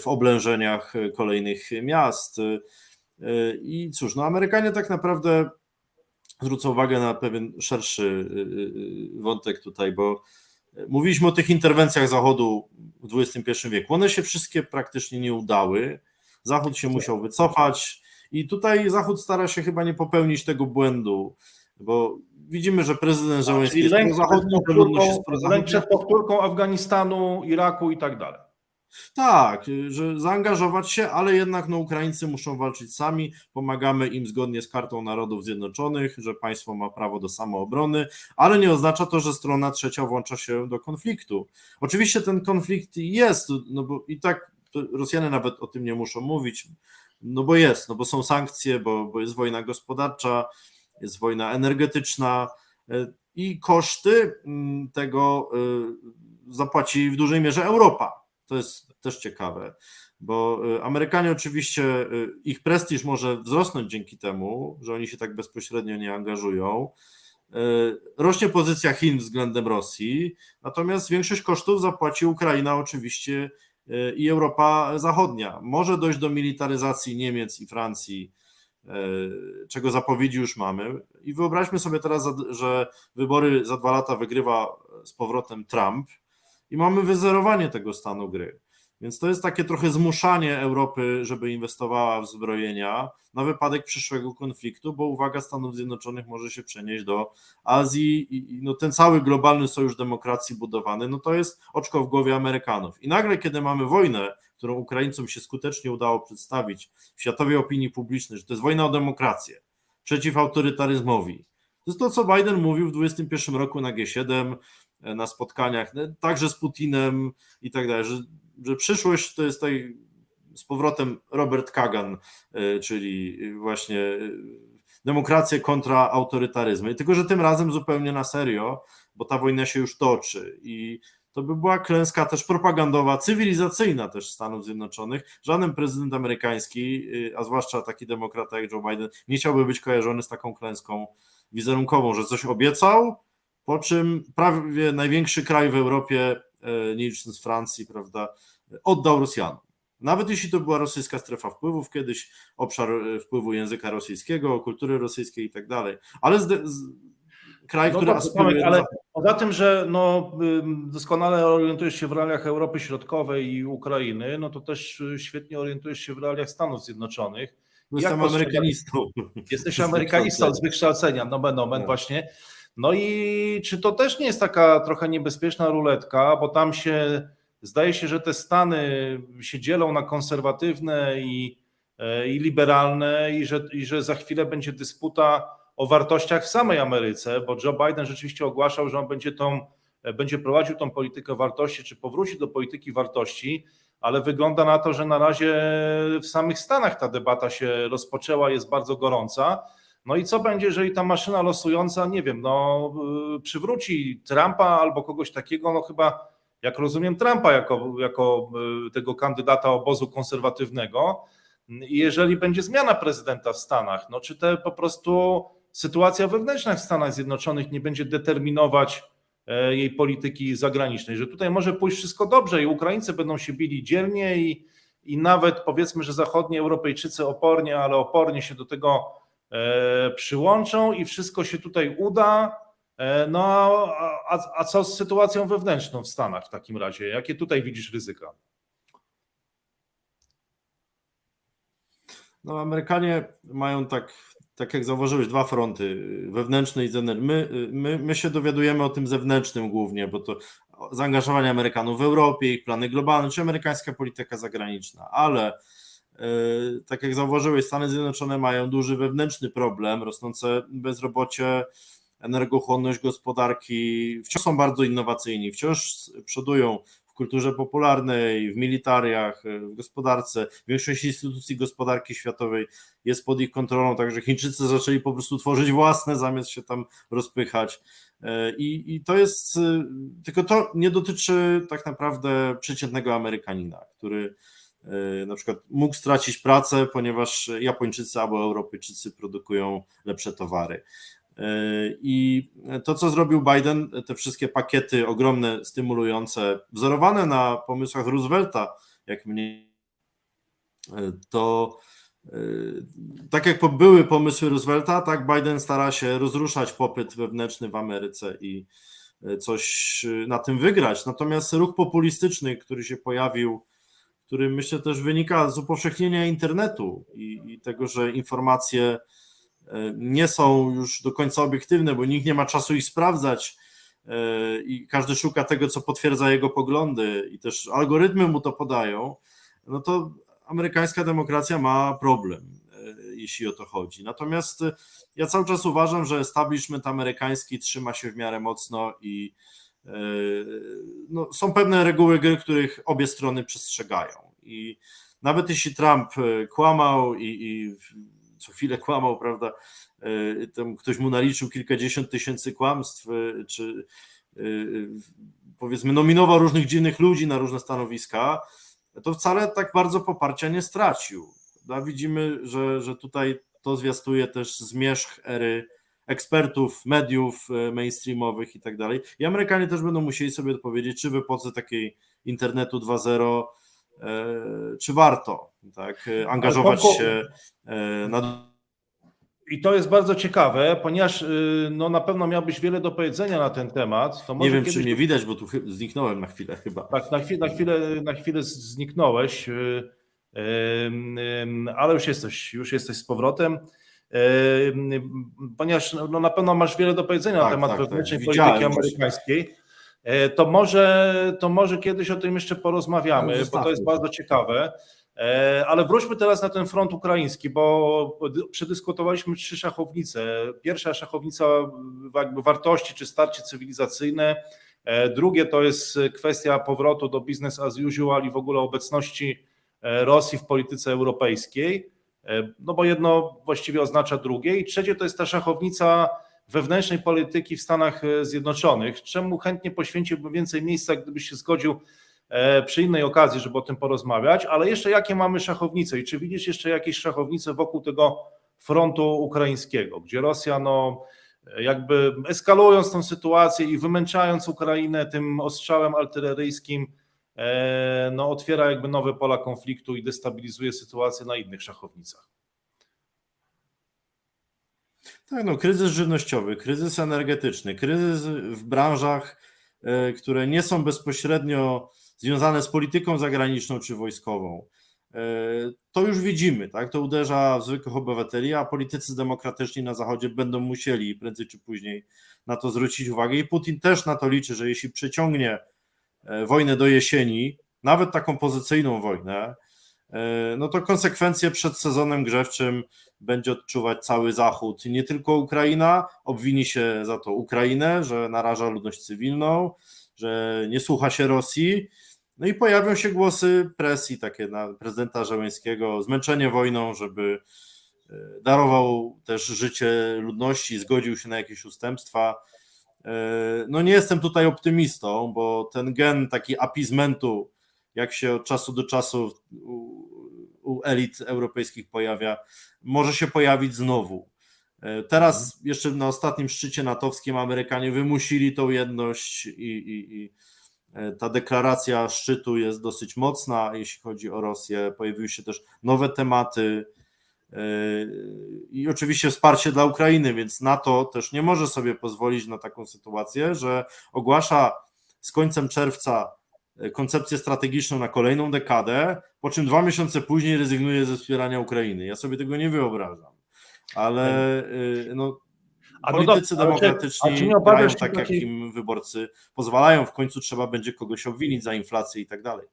w oblężeniach kolejnych miast. I cóż, no Amerykanie tak naprawdę zwrócę uwagę na pewien szerszy y, y, wątek tutaj, bo mówiliśmy o tych interwencjach Zachodu w XXI wieku. One się wszystkie praktycznie nie udały. Zachód się musiał wycofać i tutaj Zachód stara się chyba nie popełnić tego błędu, bo widzimy, że prezydent Czyli jest jest powtórką, lęk przed powtórką Afganistanu, Iraku i tak dalej. Tak, że zaangażować się, ale jednak no, Ukraińcy muszą walczyć sami. Pomagamy im zgodnie z Kartą Narodów Zjednoczonych, że państwo ma prawo do samoobrony, ale nie oznacza to, że strona trzecia włącza się do konfliktu. Oczywiście ten konflikt jest, no bo i tak Rosjanie nawet o tym nie muszą mówić, no bo jest, no bo są sankcje, bo, bo jest wojna gospodarcza, jest wojna energetyczna y, i koszty mm, tego y, zapłaci w dużej mierze Europa. To jest też ciekawe, bo y, Amerykanie oczywiście, y, ich prestiż może wzrosnąć dzięki temu, że oni się tak bezpośrednio nie angażują. Y, Rośnie pozycja Chin względem Rosji, natomiast większość kosztów zapłaci Ukraina oczywiście i Europa Zachodnia. Może dojść do militaryzacji Niemiec i Francji, czego zapowiedzi już mamy. I wyobraźmy sobie teraz, że wybory za dwa lata wygrywa z powrotem Trump i mamy wyzerowanie tego stanu gry. Więc to jest takie trochę zmuszanie Europy, żeby inwestowała w zbrojenia na wypadek przyszłego konfliktu, bo uwaga Stanów Zjednoczonych może się przenieść do Azji i no ten cały globalny sojusz demokracji budowany, no to jest oczko w głowie Amerykanów. I nagle, kiedy mamy wojnę, którą Ukraińcom się skutecznie udało przedstawić w światowej opinii publicznej, że to jest wojna o demokrację, przeciw autorytaryzmowi, to jest to, co Biden mówił w 2021 roku na G7, e, na spotkaniach, e, także z Putinem i tak dalej, że, że przyszłość to jest tutaj z powrotem Robert Kagan, e, czyli właśnie e, demokrację kontra autorytaryzmy. Tylko, że tym razem zupełnie na serio, bo ta wojna się już toczy i to by była klęska też propagandowa, cywilizacyjna też Stanów Zjednoczonych. Żaden prezydent amerykański, y, a zwłaszcza taki demokrata jak Joe Biden, nie chciałby być kojarzony z taką klęską wizerunkową, że coś obiecał, po czym prawie największy kraj w Europie, e, nie licząc Francji, prawda, oddał Rosjanom. Nawet jeśli to była rosyjska strefa wpływów, kiedyś obszar e, wpływu języka rosyjskiego, kultury rosyjskiej i tak dalej, ale z, z, kraj, No który dobrze, aspiruje do ale poza tym, że no, doskonale orientujesz się w realiach Europy Środkowej i Ukrainy, no to też y, świetnie orientujesz się w realiach Stanów Zjednoczonych. Jestem Jak amerykanistą. Jesteś Z amerykanistą z wykształcenia, nomen nomen Tak. właśnie. No i czy to też nie jest taka trochę niebezpieczna ruletka, bo tam się zdaje się, że te Stany się dzielą na konserwatywne i, e, i liberalne, i że, i że za chwilę będzie dysputa o wartościach w samej Ameryce, bo Joe Biden rzeczywiście ogłaszał, że on będzie, tą, e, będzie prowadził tą politykę wartości, czy powróci do polityki wartości, ale wygląda na to, że na razie w samych Stanach ta debata się rozpoczęła, jest bardzo gorąca. No i co będzie, jeżeli ta maszyna losująca, nie wiem, no, yy, przywróci Trumpa albo kogoś takiego, no chyba, jak rozumiem, Trumpa jako, jako yy, tego kandydata obozu konserwatywnego. I jeżeli będzie zmiana prezydenta w Stanach, no czy te po prostu sytuacja wewnętrzna w Stanach Zjednoczonych nie będzie determinować e, jej polityki zagranicznej, że tutaj może pójść wszystko dobrze i Ukraińcy będą się bili dzielnie i, i nawet powiedzmy, że zachodni Europejczycy opornie, ale opornie się do tego przyłączą i wszystko się tutaj uda. E, no a, a, co z sytuacją wewnętrzną w Stanach w takim razie? Jakie tutaj widzisz ryzyka? No, Amerykanie mają tak, tak jak zauważyłeś, dwa fronty, wewnętrzny i zewnętrzny. My, my, my się dowiadujemy o tym zewnętrznym głównie, bo to zaangażowanie Amerykanów w Europie, ich plany globalne, czy amerykańska polityka zagraniczna, ale tak jak zauważyłeś, Stany Zjednoczone mają duży wewnętrzny problem, rosnące bezrobocie, energochłonność gospodarki, wciąż są bardzo innowacyjni, wciąż przodują w kulturze popularnej, w militariach, w gospodarce. Większość instytucji gospodarki światowej jest pod ich kontrolą, także Chińczycy zaczęli po prostu tworzyć własne, zamiast się tam rozpychać. I, I, to jest, tylko to nie dotyczy tak naprawdę przeciętnego Amerykanina, który na przykład mógł stracić pracę, ponieważ Japończycy albo Europejczycy produkują lepsze towary. I to, co zrobił Biden, te wszystkie pakiety ogromne, stymulujące, wzorowane na pomysłach Roosevelta, jak mnie, to tak jak były pomysły Roosevelta, tak Biden stara się rozruszać popyt wewnętrzny w Ameryce i coś na tym wygrać. Natomiast ruch populistyczny, który się pojawił, który myślę też wynika z upowszechnienia internetu i, i tego, że informacje nie są już do końca obiektywne, bo nikt nie ma czasu ich sprawdzać i każdy szuka tego, co potwierdza jego poglądy i też algorytmy mu to podają, no to amerykańska demokracja ma problem, jeśli o to chodzi. Natomiast ja cały czas uważam, że establishment amerykański trzyma się w miarę mocno i no, są pewne reguły gry, których obie strony przestrzegają. I nawet jeśli Trump kłamał i, i co chwilę kłamał, prawda? Tam ktoś mu naliczył kilkadziesiąt tysięcy kłamstw, czy powiedzmy nominował różnych dziwnych ludzi na różne stanowiska, to wcale tak bardzo poparcia nie stracił. Widzimy, że, że tutaj to zwiastuje też zmierzch ery ekspertów, mediów mainstreamowych i tak dalej. I Amerykanie też będą musieli sobie odpowiedzieć, czy w epoce takiej internetu 2.0 czy warto tak, angażować się na. I to jest bardzo ciekawe, ponieważ no, na pewno miałbyś wiele do powiedzenia na ten temat. Nie wiem, kiedyś... czy mnie widać, bo tu zniknąłem na chwilę chyba. Tak, na chwilę, na chwilę, na chwilę zniknąłeś, ale już jesteś, już jesteś z powrotem. Ponieważ no, na pewno masz wiele do powiedzenia tak, na temat tak, wewnętrznej tak. polityki amerykańskiej. To może, to może kiedyś o tym jeszcze porozmawiamy, bo to jest bardzo ciekawe. Ale wróćmy teraz na ten front ukraiński, bo przedyskutowaliśmy trzy szachownice. Pierwsza szachownica jakby wartości czy starcie cywilizacyjne. Drugie to jest kwestia powrotu do business as usual i w ogóle obecności Rosji w polityce europejskiej. No bo jedno właściwie oznacza drugie. I trzecie to jest ta szachownica wewnętrznej polityki w Stanach Zjednoczonych, czemu chętnie poświęciłbym więcej miejsca, gdybyś się zgodził przy innej okazji, żeby o tym porozmawiać, ale jeszcze jakie mamy szachownice i czy widzisz jeszcze jakieś szachownice wokół tego frontu ukraińskiego, gdzie Rosja no jakby eskalując tą sytuację i wymęczając Ukrainę tym ostrzałem artyleryjskim, no otwiera jakby nowe pola konfliktu i destabilizuje sytuację na innych szachownicach. Tak, no kryzys żywnościowy, kryzys energetyczny, kryzys w branżach, które nie są bezpośrednio związane z polityką zagraniczną czy wojskową. To już widzimy, tak? To uderza w zwykłych obywateli, a politycy demokratyczni na Zachodzie będą musieli prędzej czy później na to zwrócić uwagę. I Putin też na to liczy, że jeśli przeciągnie wojnę do jesieni, nawet taką pozycyjną wojnę, e, no to konsekwencje przed sezonem grzewczym będzie odczuwać cały Zachód. Nie tylko Ukraina, obwini się za to Ukrainę, że naraża ludność cywilną, że nie słucha się Rosji. No i pojawią się głosy presji takie na prezydenta Żeleńskiego, zmęczenie wojną, żeby e, darował też życie ludności, zgodził się na jakieś ustępstwa. E, No nie jestem tutaj optymistą, bo ten gen taki apizmentu, jak się od czasu do czasu u, elit europejskich pojawia, może się pojawić znowu. E, Teraz jeszcze na ostatnim szczycie natowskim Amerykanie wymusili tą jedność i, i, i e, ta deklaracja szczytu jest dosyć mocna, jeśli chodzi o Rosję. Pojawiły się też nowe tematy i oczywiście wsparcie dla Ukrainy, więc NATO też nie może sobie pozwolić na taką sytuację, że ogłasza z końcem czerwca e, koncepcję strategiczną na kolejną dekadę, po czym dwa miesiące później rezygnuje ze wspierania Ukrainy. Ja sobie tego nie wyobrażam. Ale y, no, A no politycy czy- demokratyczni a czy nie grają tak, jak im wyborcy pozwalają. W końcu trzeba będzie kogoś obwinić za inflację i tak dalej.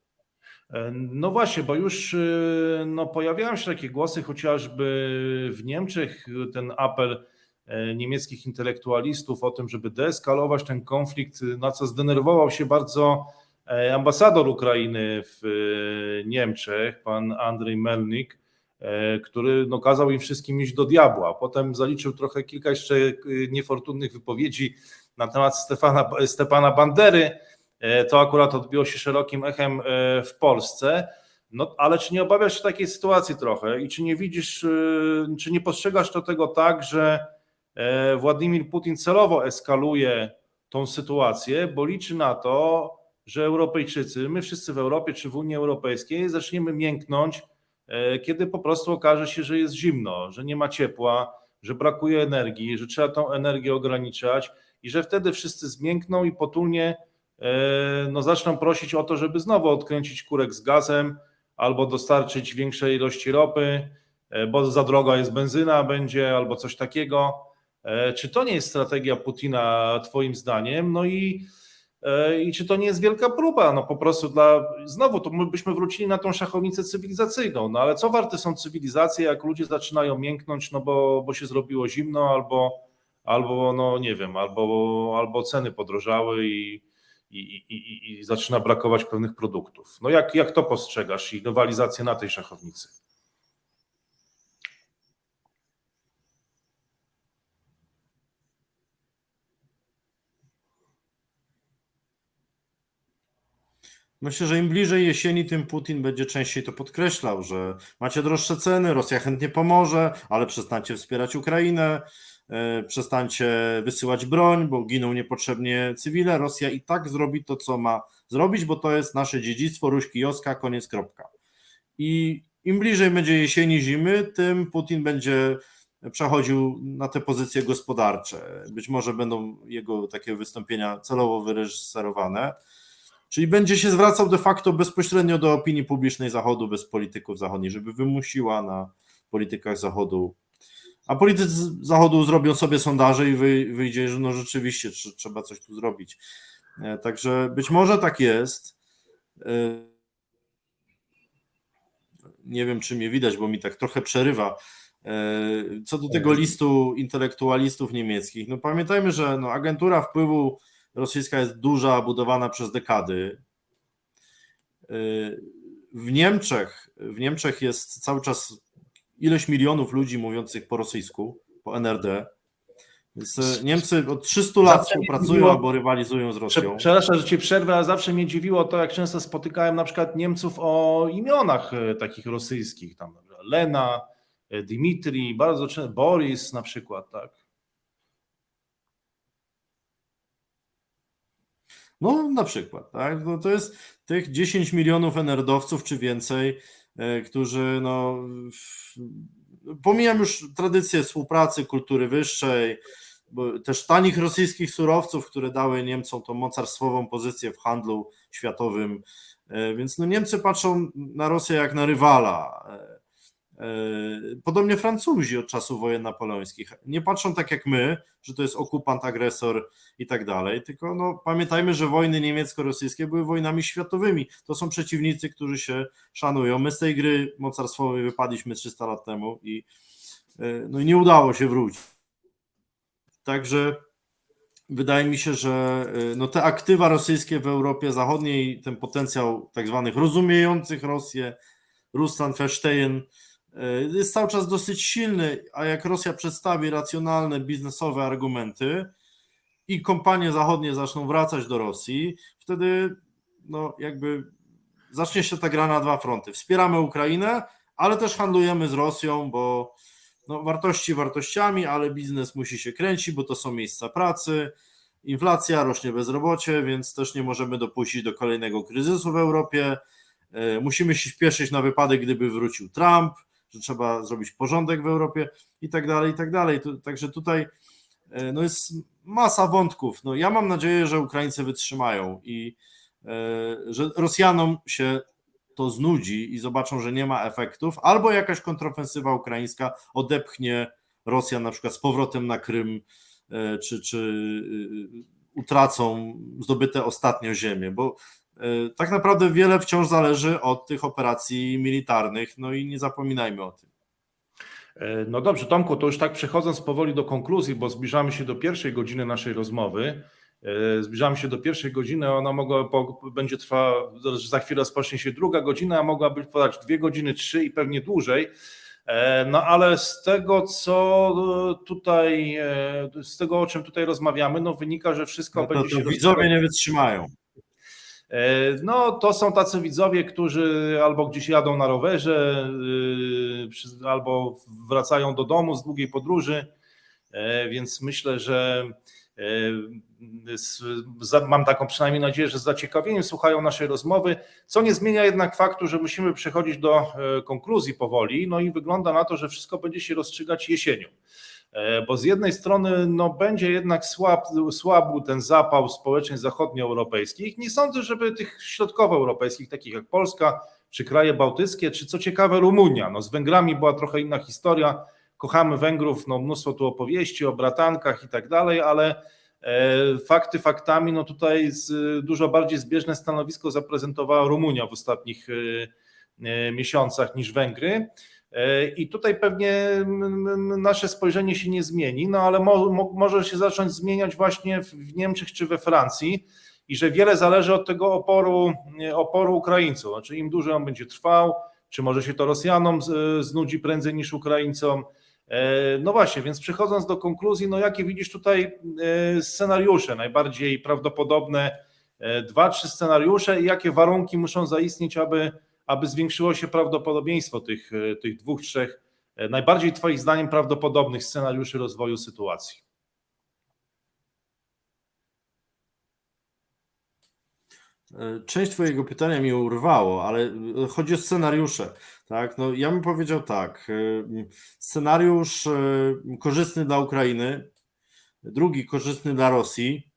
E, No właśnie, bo już y, no, pojawiają się takie głosy, chociażby w Niemczech ten apel e, niemieckich intelektualistów o tym, żeby deeskalować ten konflikt, na co zdenerwował się bardzo e, ambasador Ukrainy w Niemczech, pan Andrzej Melnik, e, który no, kazał im wszystkim iść do diabła. Potem zaliczył trochę kilka jeszcze niefortunnych wypowiedzi na temat Stefana, Stepana Bandery, E, To akurat odbiło się szerokim echem e, w Polsce. No, ale czy nie obawiasz się takiej sytuacji trochę i czy nie widzisz, e, czy nie postrzegasz to tego tak, że e, Władimir Putin celowo eskaluje tą sytuację, bo liczy na to, że Europejczycy, my wszyscy w Europie czy w Unii Europejskiej zaczniemy mięknąć, e, kiedy po prostu okaże się, że jest zimno, że nie ma ciepła, że brakuje energii, że trzeba tą energię ograniczać i że wtedy wszyscy zmiękną i potulnie e, no zaczną prosić o to, żeby znowu odkręcić kurek z gazem albo dostarczyć większej ilości ropy, e, bo za droga jest benzyna będzie albo coś takiego. E, Czy to nie jest strategia Putina twoim zdaniem? No i, e, i czy to nie jest wielka próba? No po prostu dla, znowu to my byśmy wrócili na tą szachownicę cywilizacyjną, no ale co warte są cywilizacje, jak ludzie zaczynają mięknąć, no bo, bo się zrobiło zimno albo, albo no nie wiem, albo, albo ceny podrożały i, i, i, i, zaczyna brakować pewnych produktów. No jak, jak to postrzegasz i rywalizację na tej szachownicy? Myślę, że im bliżej jesieni, tym Putin będzie częściej to podkreślał, że macie droższe ceny, Rosja chętnie pomoże, ale przestańcie wspierać Ukrainę, przestańcie wysyłać broń, bo giną niepotrzebnie cywile. Rosja i tak zrobi to, co ma zrobić, bo to jest nasze dziedzictwo, Ruśki Joska, koniec, kropka. I im bliżej będzie jesieni, zimy, tym Putin będzie przechodził na te pozycje gospodarcze. Być może będą jego takie wystąpienia celowo wyreżyserowane. Czyli będzie się zwracał de facto bezpośrednio do opinii publicznej Zachodu, bez polityków zachodnich, żeby wymusiła na politykach Zachodu. A politycy z Zachodu zrobią sobie sondaże i wy- wyjdzie, że no rzeczywiście tr- trzeba coś tu zrobić. E, Także być może tak jest. E, Nie wiem, czy mnie widać, bo mi tak trochę przerywa. E, Co do tego listu intelektualistów niemieckich, no pamiętajmy, że no agentura wpływu rosyjska jest duża, budowana przez dekady. W Niemczech, w Niemczech jest cały czas ileś milionów ludzi mówiących po rosyjsku, po NRD. Więc e, Niemcy od 300 lat Zawsze współpracują albo rywalizują z Rosją. Przepraszam, że ci przerwę, ale zawsze mnie dziwiło to, jak często spotykałem na przykład Niemców o imionach e, takich rosyjskich, tam Lena, e, Dimitri, bardzo często, Boris na przykład, tak. No, na przykład, tak? No, to jest tych 10 milionów NRD-owców czy więcej, którzy, no, pomijam już tradycję współpracy, kultury wyższej, bo też tanich rosyjskich surowców, które dały Niemcom tą mocarstwową pozycję w handlu światowym, e, więc no Niemcy patrzą na Rosję jak na rywala. E, Podobnie Francuzi od czasów wojen napoleońskich. Nie patrzą tak jak my, że to jest okupant, agresor i tak dalej, tylko no, pamiętajmy, że wojny niemiecko-rosyjskie były wojnami światowymi. To są przeciwnicy, którzy się szanują. My z tej gry mocarstwowej wypadliśmy 300 lat temu i, no, i nie udało się wrócić. Także wydaje mi się, że no, te aktywa rosyjskie w Europie Zachodniej, ten potencjał tak zwanych rozumiejących Rosję, Ruslan, Verstehen, jest cały czas dosyć silny, a jak Rosja przedstawi racjonalne biznesowe argumenty i kompanie zachodnie zaczną wracać do Rosji, wtedy no jakby zacznie się ta gra na dwa fronty. Wspieramy Ukrainę, ale też handlujemy z Rosją, bo no, wartości wartościami, ale biznes musi się kręcić, bo to są miejsca pracy, inflacja, rośnie bezrobocie, więc też nie możemy dopuścić do kolejnego kryzysu w Europie. Musimy się śpieszyć na wypadek, gdyby wrócił Trump, że trzeba zrobić porządek w Europie i tak dalej, i tak dalej. Także tutaj no jest masa wątków. No ja mam nadzieję, że Ukraińcy wytrzymają i że Rosjanom się to znudzi i zobaczą, że nie ma efektów, albo jakaś kontrofensywa ukraińska odepchnie Rosjan na przykład z powrotem na Krym, czy, czy utracą zdobyte ostatnio ziemię, bo tak naprawdę wiele wciąż zależy od tych operacji militarnych, no i nie zapominajmy o tym. No dobrze, Tomku, to już tak przechodząc powoli do konkluzji, bo zbliżamy się do pierwszej godziny naszej rozmowy. Zbliżamy się do pierwszej godziny, ona mogła, będzie trwała, za chwilę rozpocznie się druga godzina, a mogłaby trwać dwie godziny, trzy i pewnie dłużej. No ale z tego, co tutaj, z tego, o czym tutaj rozmawiamy, no wynika, że wszystko no to, będzie to się widzowie nie wytrzymają. No, to są tacy widzowie, którzy albo gdzieś jadą na rowerze, albo wracają do domu z długiej podróży, więc myślę, że mam taką przynajmniej nadzieję, że z zaciekawieniem słuchają naszej rozmowy, co nie zmienia jednak faktu, że musimy przechodzić do konkluzji powoli, no i wygląda na to, że wszystko będzie się rozstrzygać jesienią bo z jednej strony no, będzie jednak słab, słabł ten zapał społeczeństw zachodnioeuropejskich. Nie sądzę, żeby tych środkowoeuropejskich, takich jak Polska, czy kraje bałtyckie, czy co ciekawe Rumunia. No, z Węgrami była trochę inna historia. Kochamy Węgrów, no, mnóstwo tu opowieści o bratankach i tak dalej, ale e, fakty faktami, no tutaj z, dużo bardziej zbieżne stanowisko zaprezentowała Rumunia w ostatnich e, e, miesiącach niż Węgry. I tutaj pewnie nasze spojrzenie się nie zmieni, no ale mo, mo, może się zacząć zmieniać właśnie w Niemczech czy we Francji i że wiele zależy od tego oporu, oporu Ukraińców. Znaczy im dłużej on będzie trwał, czy może się to Rosjanom znudzi prędzej niż Ukraińcom. No właśnie, więc przechodząc do konkluzji, no jakie widzisz tutaj scenariusze najbardziej prawdopodobne, dwa, trzy scenariusze i jakie warunki muszą zaistnieć, aby aby zwiększyło się prawdopodobieństwo tych, tych dwóch, trzech najbardziej Twoim zdaniem prawdopodobnych scenariuszy rozwoju sytuacji? Część Twojego pytania mi urwało, ale chodzi o scenariusze. Tak? No, ja bym powiedział tak. Scenariusz korzystny dla Ukrainy, drugi korzystny dla Rosji,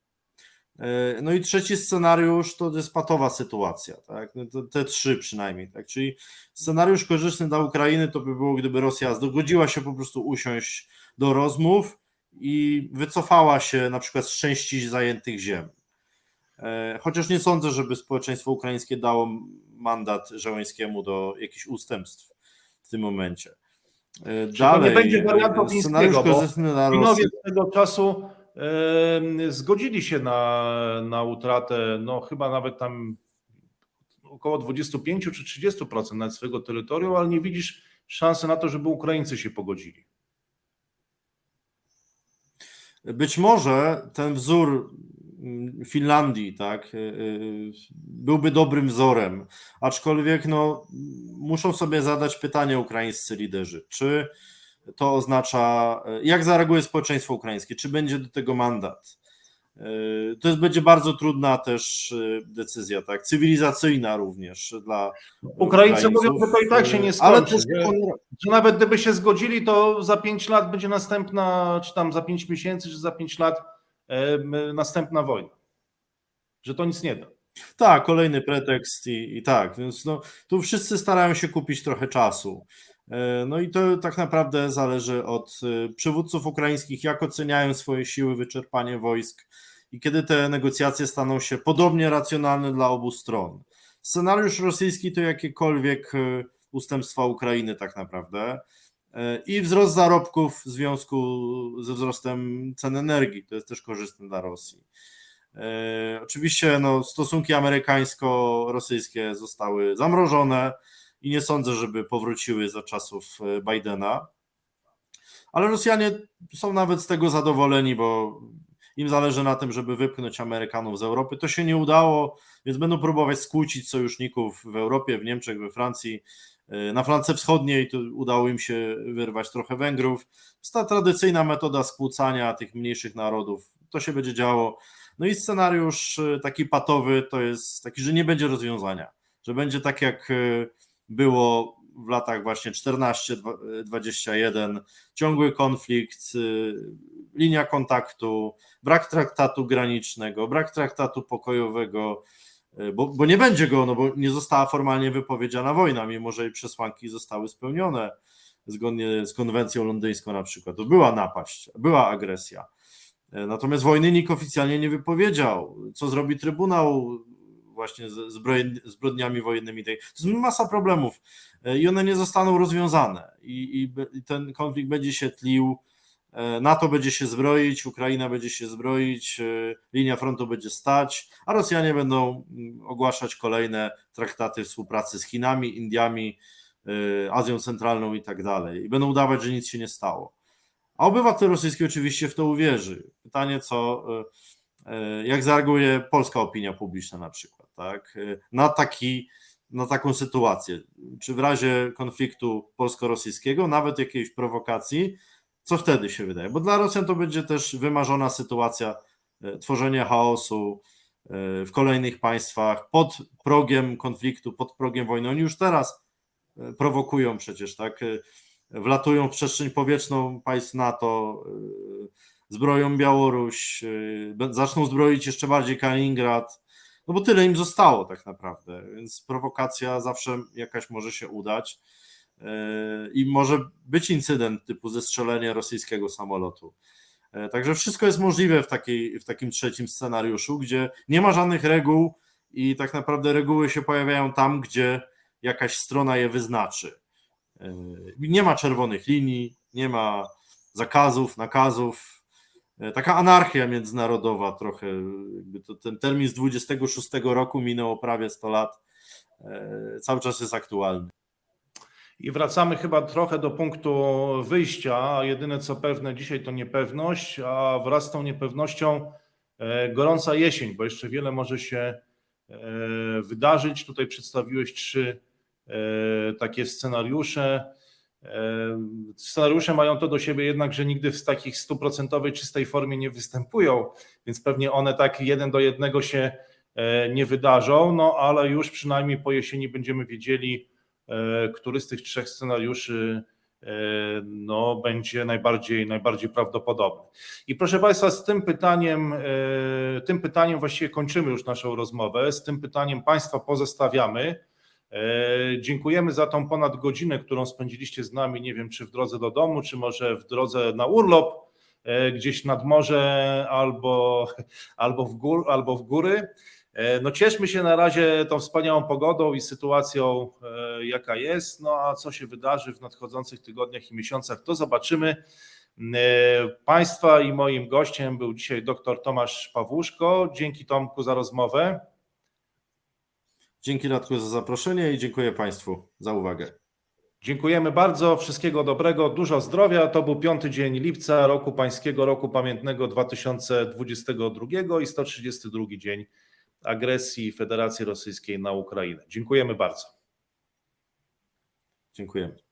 no i trzeci scenariusz to jest patowa sytuacja, tak? No te trzy przynajmniej, tak? Czyli scenariusz korzystny dla Ukrainy to by było, gdyby Rosja zgodziła się po prostu usiąść do rozmów i wycofała się na przykład z części zajętych ziem. Chociaż nie sądzę, żeby społeczeństwo ukraińskie dało mandat Żeleńskiemu do jakichś ustępstw w tym momencie. Dalej, nie będzie wariantu scenariusz korzystny dla Rosji. tego czasu zgodzili się na, na utratę, no chyba nawet tam około 25 czy 30% nawet swojego terytorium, ale nie widzisz szansy na to, żeby Ukraińcy się pogodzili. Być może ten wzór Finlandii, tak, byłby dobrym wzorem, aczkolwiek no, muszą sobie zadać pytanie ukraińscy liderzy, czy to oznacza, jak zareaguje społeczeństwo ukraińskie, czy będzie do tego mandat. To jest, będzie bardzo trudna też decyzja, tak, cywilizacyjna również dla Ukraińcy mówią, że to i tak się nie skończy, ale że, że nawet gdyby się zgodzili, to za 5 lat będzie następna, czy tam za 5 miesięcy, czy za 5 lat e, następna wojna. Że to nic nie da. Tak, kolejny pretekst i, i tak, więc no, tu wszyscy starają się kupić trochę czasu. E, No i to tak naprawdę zależy od e, przywódców ukraińskich, jak oceniają swoje siły, wyczerpanie wojsk i kiedy te negocjacje staną się podobnie racjonalne dla obu stron. Scenariusz rosyjski to jakiekolwiek e, ustępstwa Ukrainy tak naprawdę i wzrost zarobków w związku ze wzrostem cen energii. To jest też korzystne dla Rosji. Oczywiście no, stosunki amerykańsko-rosyjskie zostały zamrożone i nie sądzę, żeby powróciły za czasów e, Bidena. Ale Rosjanie są nawet z tego zadowoleni, bo im zależy na tym, żeby wypchnąć Amerykanów z Europy. To się nie udało, więc będą próbować skłócić sojuszników w Europie, w Niemczech, we Francji. E, Na flance wschodniej to udało im się wyrwać trochę Węgrów. Ta tradycyjna metoda skłócania tych mniejszych narodów. To się będzie działo. No i scenariusz e, taki patowy to jest taki, że nie będzie rozwiązania, że będzie tak jak było w latach właśnie 14-21, ciągły konflikt, y, linia kontaktu, brak traktatu granicznego, brak traktatu pokojowego, y, bo, bo nie będzie go, no bo nie została formalnie wypowiedziana wojna, mimo że jej przesłanki zostały spełnione zgodnie z konwencją londyńską na przykład. To była napaść, była agresja. E, Natomiast wojny nikt oficjalnie nie wypowiedział. Co zrobi Trybunał właśnie zbrodniami wojennymi? To jest masa problemów e, i one nie zostaną rozwiązane. I, i ten konflikt będzie się tlił. e, NATO będzie się zbroić, Ukraina będzie się zbroić, e, linia frontu będzie stać, a Rosjanie będą mm, ogłaszać kolejne traktaty współpracy z Chinami, Indiami, Azją Centralną i tak dalej. I będą udawać, że nic się nie stało. A obywatel rosyjski oczywiście w to uwierzy. Pytanie, co, jak zareaguje polska opinia publiczna na przykład, tak? E, Na, taki, na taką sytuację. Czy w razie konfliktu polsko-rosyjskiego, nawet jakiejś prowokacji, co wtedy się wydaje? Bo dla Rosjan to będzie też wymarzona sytuacja, e, tworzenie chaosu e, w kolejnych państwach pod progiem konfliktu, pod progiem wojny. Oni już teraz prowokują przecież, tak? Wlatują w przestrzeń powietrzną państw NATO, y, zbroją Białoruś, y, zaczną zbroić jeszcze bardziej Kaliningrad, no bo tyle im zostało tak naprawdę, więc prowokacja zawsze jakaś może się udać y, i może być incydent typu zestrzelenie rosyjskiego samolotu. E, Także wszystko jest możliwe w, takiej, w takim trzecim scenariuszu, gdzie nie ma żadnych reguł i tak naprawdę reguły się pojawiają tam, gdzie jakaś strona je wyznaczy. Yy, Nie ma czerwonych linii, nie ma zakazów, nakazów. Yy, Taka anarchia międzynarodowa trochę. Ten termin z 26 roku minęło prawie 100 lat. Yy, Cały czas jest aktualny. I wracamy chyba trochę do punktu wyjścia. Jedyne co pewne dzisiaj to niepewność, a wraz z tą niepewnością e, gorąca jesień, bo jeszcze wiele może się e, wydarzyć. Tutaj przedstawiłeś trzy e, takie scenariusze. Scenariusze mają to do siebie jednak, że nigdy w takich stuprocentowej czystej formie nie występują, więc pewnie one tak jeden do jednego się e, nie wydarzą, no ale już przynajmniej po jesieni będziemy wiedzieli, e, który z tych trzech scenariuszy e, no, będzie najbardziej, najbardziej prawdopodobny. I proszę Państwa, z tym pytaniem, tym pytaniem właściwie kończymy już naszą rozmowę. Z tym pytaniem Państwa pozostawiamy. E, Dziękujemy za tą ponad godzinę, którą spędziliście z nami. Nie wiem, czy w drodze do domu, czy może w drodze na urlop, e, gdzieś nad morze albo, albo, w, gór, albo w góry. E, No cieszmy się na razie tą wspaniałą pogodą i sytuacją, jaka jest, no a co się wydarzy w nadchodzących tygodniach i miesiącach, to zobaczymy. Państwa i moim gościem był dzisiaj dr Tomasz Pawłuszko. Dzięki Tomku za rozmowę. Dzięki Radku za zaproszenie i dziękuję Państwu za uwagę. Dziękujemy bardzo, wszystkiego dobrego, dużo zdrowia. To był piąty dzień lipca roku pańskiego, roku pamiętnego 2022 i 132 dzień agresji Federacji Rosyjskiej na Ukrainę. Dziękujemy bardzo. Dziękujemy.